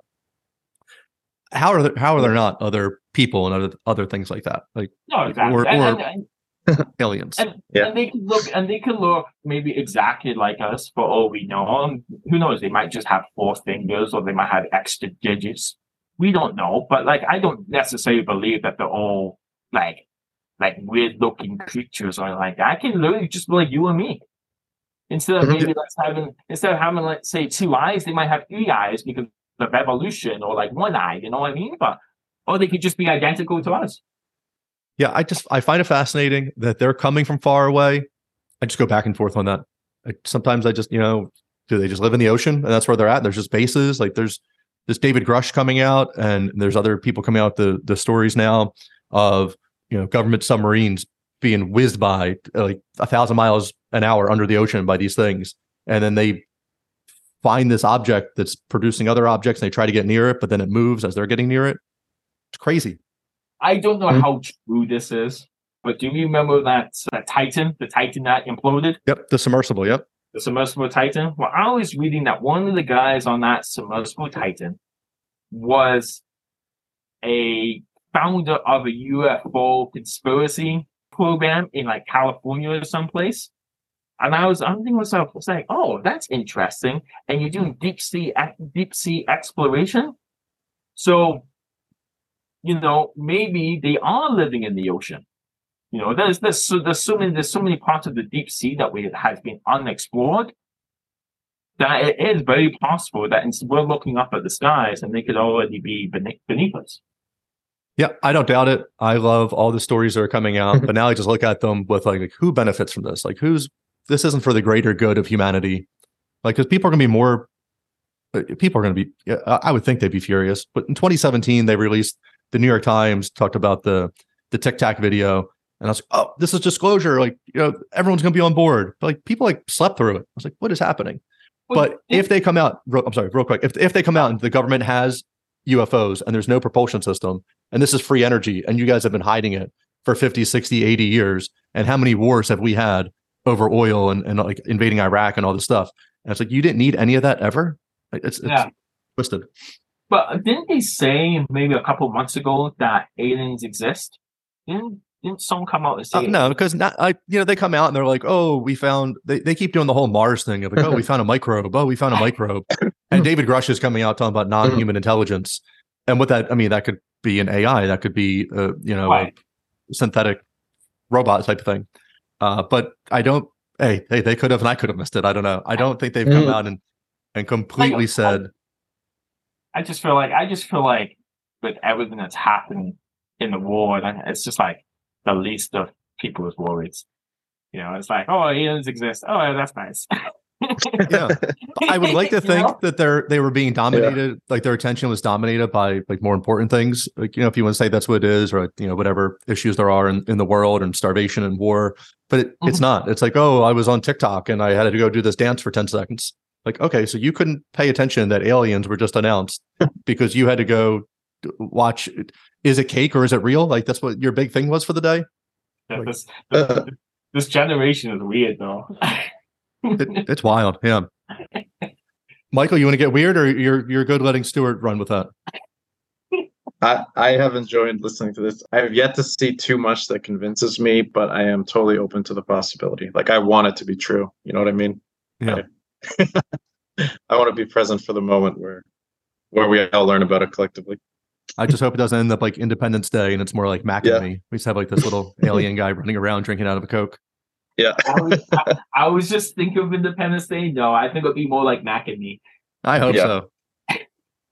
How are there, how are there not other people and other other things like that, like No, exactly. Or- or- and- and- [LAUGHS] aliens? And, Yeah. and they could look and they could look maybe exactly like us for all we know. Um, who knows? They might just have four fingers or they might have extra digits. We don't know. But like I don't necessarily believe that they're all like like weird looking creatures or like that. I can literally just be like you and me. Instead of Mhm. maybe let's having instead of having let's say two eyes, they might have three eyes because of evolution or like one eye, you know what I mean? But or they could just be identical to us. Yeah, I just I find it fascinating that they're coming from far away. I just go back and forth on that. I, sometimes I just you know, do they just live in the ocean and that's where they're at? There's just bases. Like there's this David Grusch coming out, and there's other people coming out the the stories now of you know government submarines being whizzed by like a thousand miles an hour under the ocean by these things, and then they find this object that's producing other objects, and they try to get near it, but then it moves as they're getting near it. It's crazy. I don't know Mhm. how true this is, but do you remember that uh, Titan, the Titan that imploded, Yep, the submersible. Yep. the submersible Titan? Well, I was reading that one of the guys on that submersible Titan was a founder of a UFO conspiracy program in like California or someplace. And I was, I'm thinking myself, was like, oh, that's interesting. And you're doing deep sea, deep sea exploration. So, you know, maybe they are living in the ocean. You know, there's there's so there's so many there's so many parts of the deep sea that we has been unexplored. That it is very possible that we're looking up at the skies and they could already be beneath, beneath us. Yeah, I don't doubt it. I love all the stories that are coming out, [LAUGHS] but now I just look at them with like, like who benefits from this? Like, who's this isn't for the greater good of humanity? Like, because people are going to be more. uh, People are going to be. I I would think they'd be furious. But in 2017, they released the New York Times talked about the the Tic Tac video, and I was like, oh, this is disclosure. Like, you know, everyone's going to be on board. But like, people like slept through it. I was like, what is happening? But if they come out, I'm sorry, real quick. If if they come out and the government has UFOs and there's no propulsion system, and this is free energy, and you guys have been hiding it for 50, 60, 80 years, and how many wars have we had over oil and, and like invading Iraq and all this stuff? And it's like you didn't need any of that ever. It's, it's Yeah. twisted. But didn't they say maybe a couple months ago that aliens exist? Didn't didn't someone come out and say Uh, no, because not I you know they come out and they're like, oh, we found they, they keep doing the whole Mars thing of like, oh, we found a microbe, oh, we found a [LAUGHS] microbe, and David Grusch is coming out talking about non-human intelligence, and what that I mean that could be an AI, that could be uh, you know Right. a synthetic robot type of thing, uh, but I don't. Hey, hey, they could have and I could have missed it. I don't know. I don't think they've come Mm. out and and completely I- said I just feel like I just feel like with everything that's happening in the world, and it's just like the least of people's worries. You know, it's like, oh, aliens exist. Oh, that's nice. [LAUGHS] Yeah. I would like [LAUGHS] to You think know? that they're they were being dominated, like their attention was dominated by like more important things. Like, you know, if you want to say that's what it is, or you know, whatever issues there are in, in the world and starvation and war. But it, it's Mhm. not. It's like, oh, I was on TikTok and I had to go do this dance for 10 seconds. Like, okay, so you couldn't pay attention that aliens were just announced [LAUGHS] because you had to go watch is it cake or is it real? Like that's what your big thing was for the day. Yeah, Like- this, uh, this, this generation is weird though. It, [LAUGHS] it's wild. Yeah. Michael, you want to get weird or you're you're good letting Stuart run with that? I, I have enjoyed listening to this. I have yet to see too much that convinces me, but I am totally open to the possibility. Like I want it to be true. You know what I mean? Yeah. I want to be present for the moment where where we all learn about it collectively. I just hope it doesn't end up like Independence Day and it's more like Mac Yeah. and me. We just have like this little [LAUGHS] alien guy running around drinking out of a Coke. Yeah. I, was, I, I was just thinking of Independence Day. No, I think it'd be more like Mac and me. I hope Yeah. so.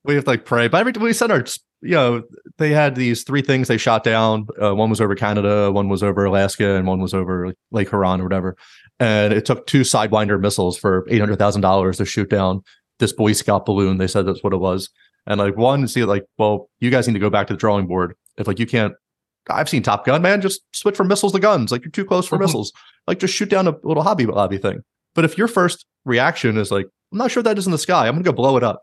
We have to like pray. But every time we send our, you know, they had these three things they shot down. Uh, one was over Canada, one was over Alaska, and one was over Lake Huron or whatever. And it took two Sidewinder missiles for eight hundred thousand dollars to shoot down this Boy Scout balloon. They said that's what it was. And like one, see, like, well, you guys need to go back to the drawing board. If like you can't, I've seen Top Gun, man, just switch from missiles to guns. Like you're too close for [LAUGHS] missiles. Like just shoot down a little hobby lobby thing. But if your first reaction is like, I'm not sure that is in the sky, I'm gonna go blow it up.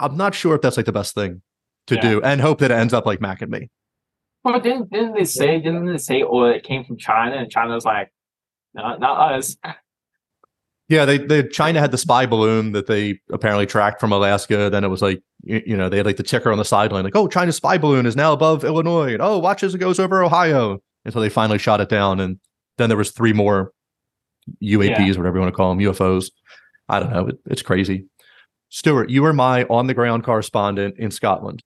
I'm not sure if that's like the best thing to Yeah. do, and hope that it ends up like Mac and me. Well, didn't didn't they say didn't they say oh it came from China and China was like, not not us. Yeah, they they China had the spy balloon that they apparently tracked from Alaska. Then it was like you, you know they had like the ticker on the sideline, like oh China's spy balloon is now above Illinois, and oh watch as it goes over Ohio until they finally shot it down. And then there was three more UAPs, whatever you want to call them, UFOs. I don't know. It, it's crazy. Stuart, you were my on the ground correspondent in Scotland.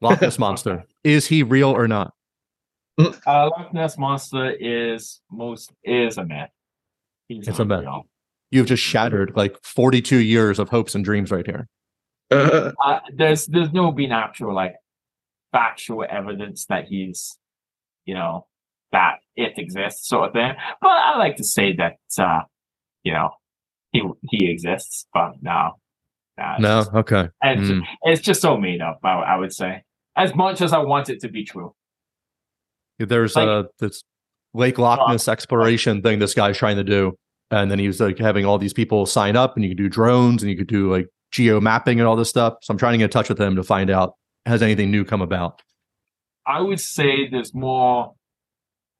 Loch Ness [LAUGHS] monster is he real or not? Uh, Loch Ness monster is most is a myth. He's It's a myth. real. You've just shattered like 42 years of hopes and dreams right here. Uh, [LAUGHS] Uh, there's there's no been actual like factual evidence that he's, you know, that it exists sort of thing. But I like to say that uh, you know, he he exists, but no. no No, just- okay. it's, Mm. it's just so made up, I, I would say. As much as I want it to be true. There's Like- uh this Lake Loch Ness exploration thing this guy's trying to do. And then he was like having all these people sign up and you could do drones and you could do like geo mapping and all this stuff. So I'm trying to get in touch with him to find out has anything new come about. I would say there's more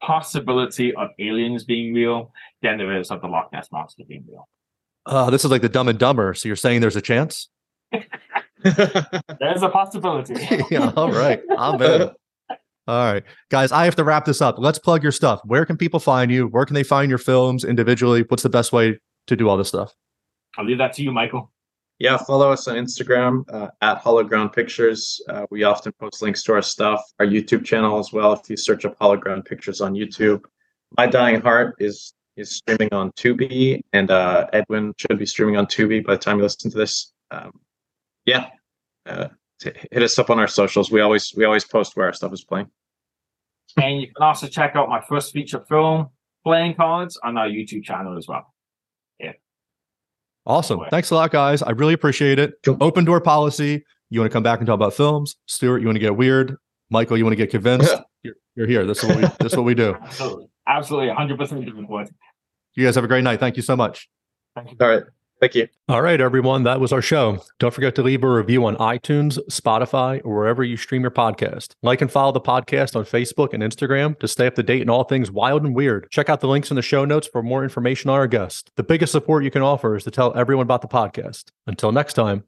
possibility of aliens being real than there is of the Loch Ness monster being real. Uh, this is like the dumb and dumber. So you're saying there's a chance? [LAUGHS] [LAUGHS] There's a possibility. [LAUGHS] yeah, all right. I'm in. All right. Guys, I have to wrap this up. Let's plug your stuff. Where can people find you? Where can they find your films individually? What's the best way to do all this stuff? I'll leave that to you, Michael. yeah, follow us on Instagram uh, at Hollow Ground Pictures. Uh, we often post links to our stuff, our YouTube channel as well. If you search up Hollow Ground Pictures on YouTube, My Dying Heart is is streaming on Tubi, and uh, Edwin should be streaming on Tubi by the time you listen to this. Um, yeah, uh, hit us up on our socials. We always we always post where our stuff is playing. And you can also check out my first feature film, Playing Cards, on our YouTube channel as well. Yeah. Awesome. Anyway. Thanks a lot, guys. I really appreciate it. Cool. Open door policy. You want to come back and talk about films? Stuart, you want to get weird? Michael, you want to get convinced? [LAUGHS] you're, you're here. This is what we this is what we do. Absolutely. Absolutely. 100% different word. You guys have a great night. Thank you so much. Thank you. All right, thank you. All right, everyone. That was our show. Don't forget to leave a review on iTunes, Spotify, or wherever you stream your podcast. Like and follow the podcast on Facebook and Instagram to stay up to date in all things wild and weird. Check out the links in the show notes for more information on our guest. The biggest support you can offer is to tell everyone about the podcast. Until next time.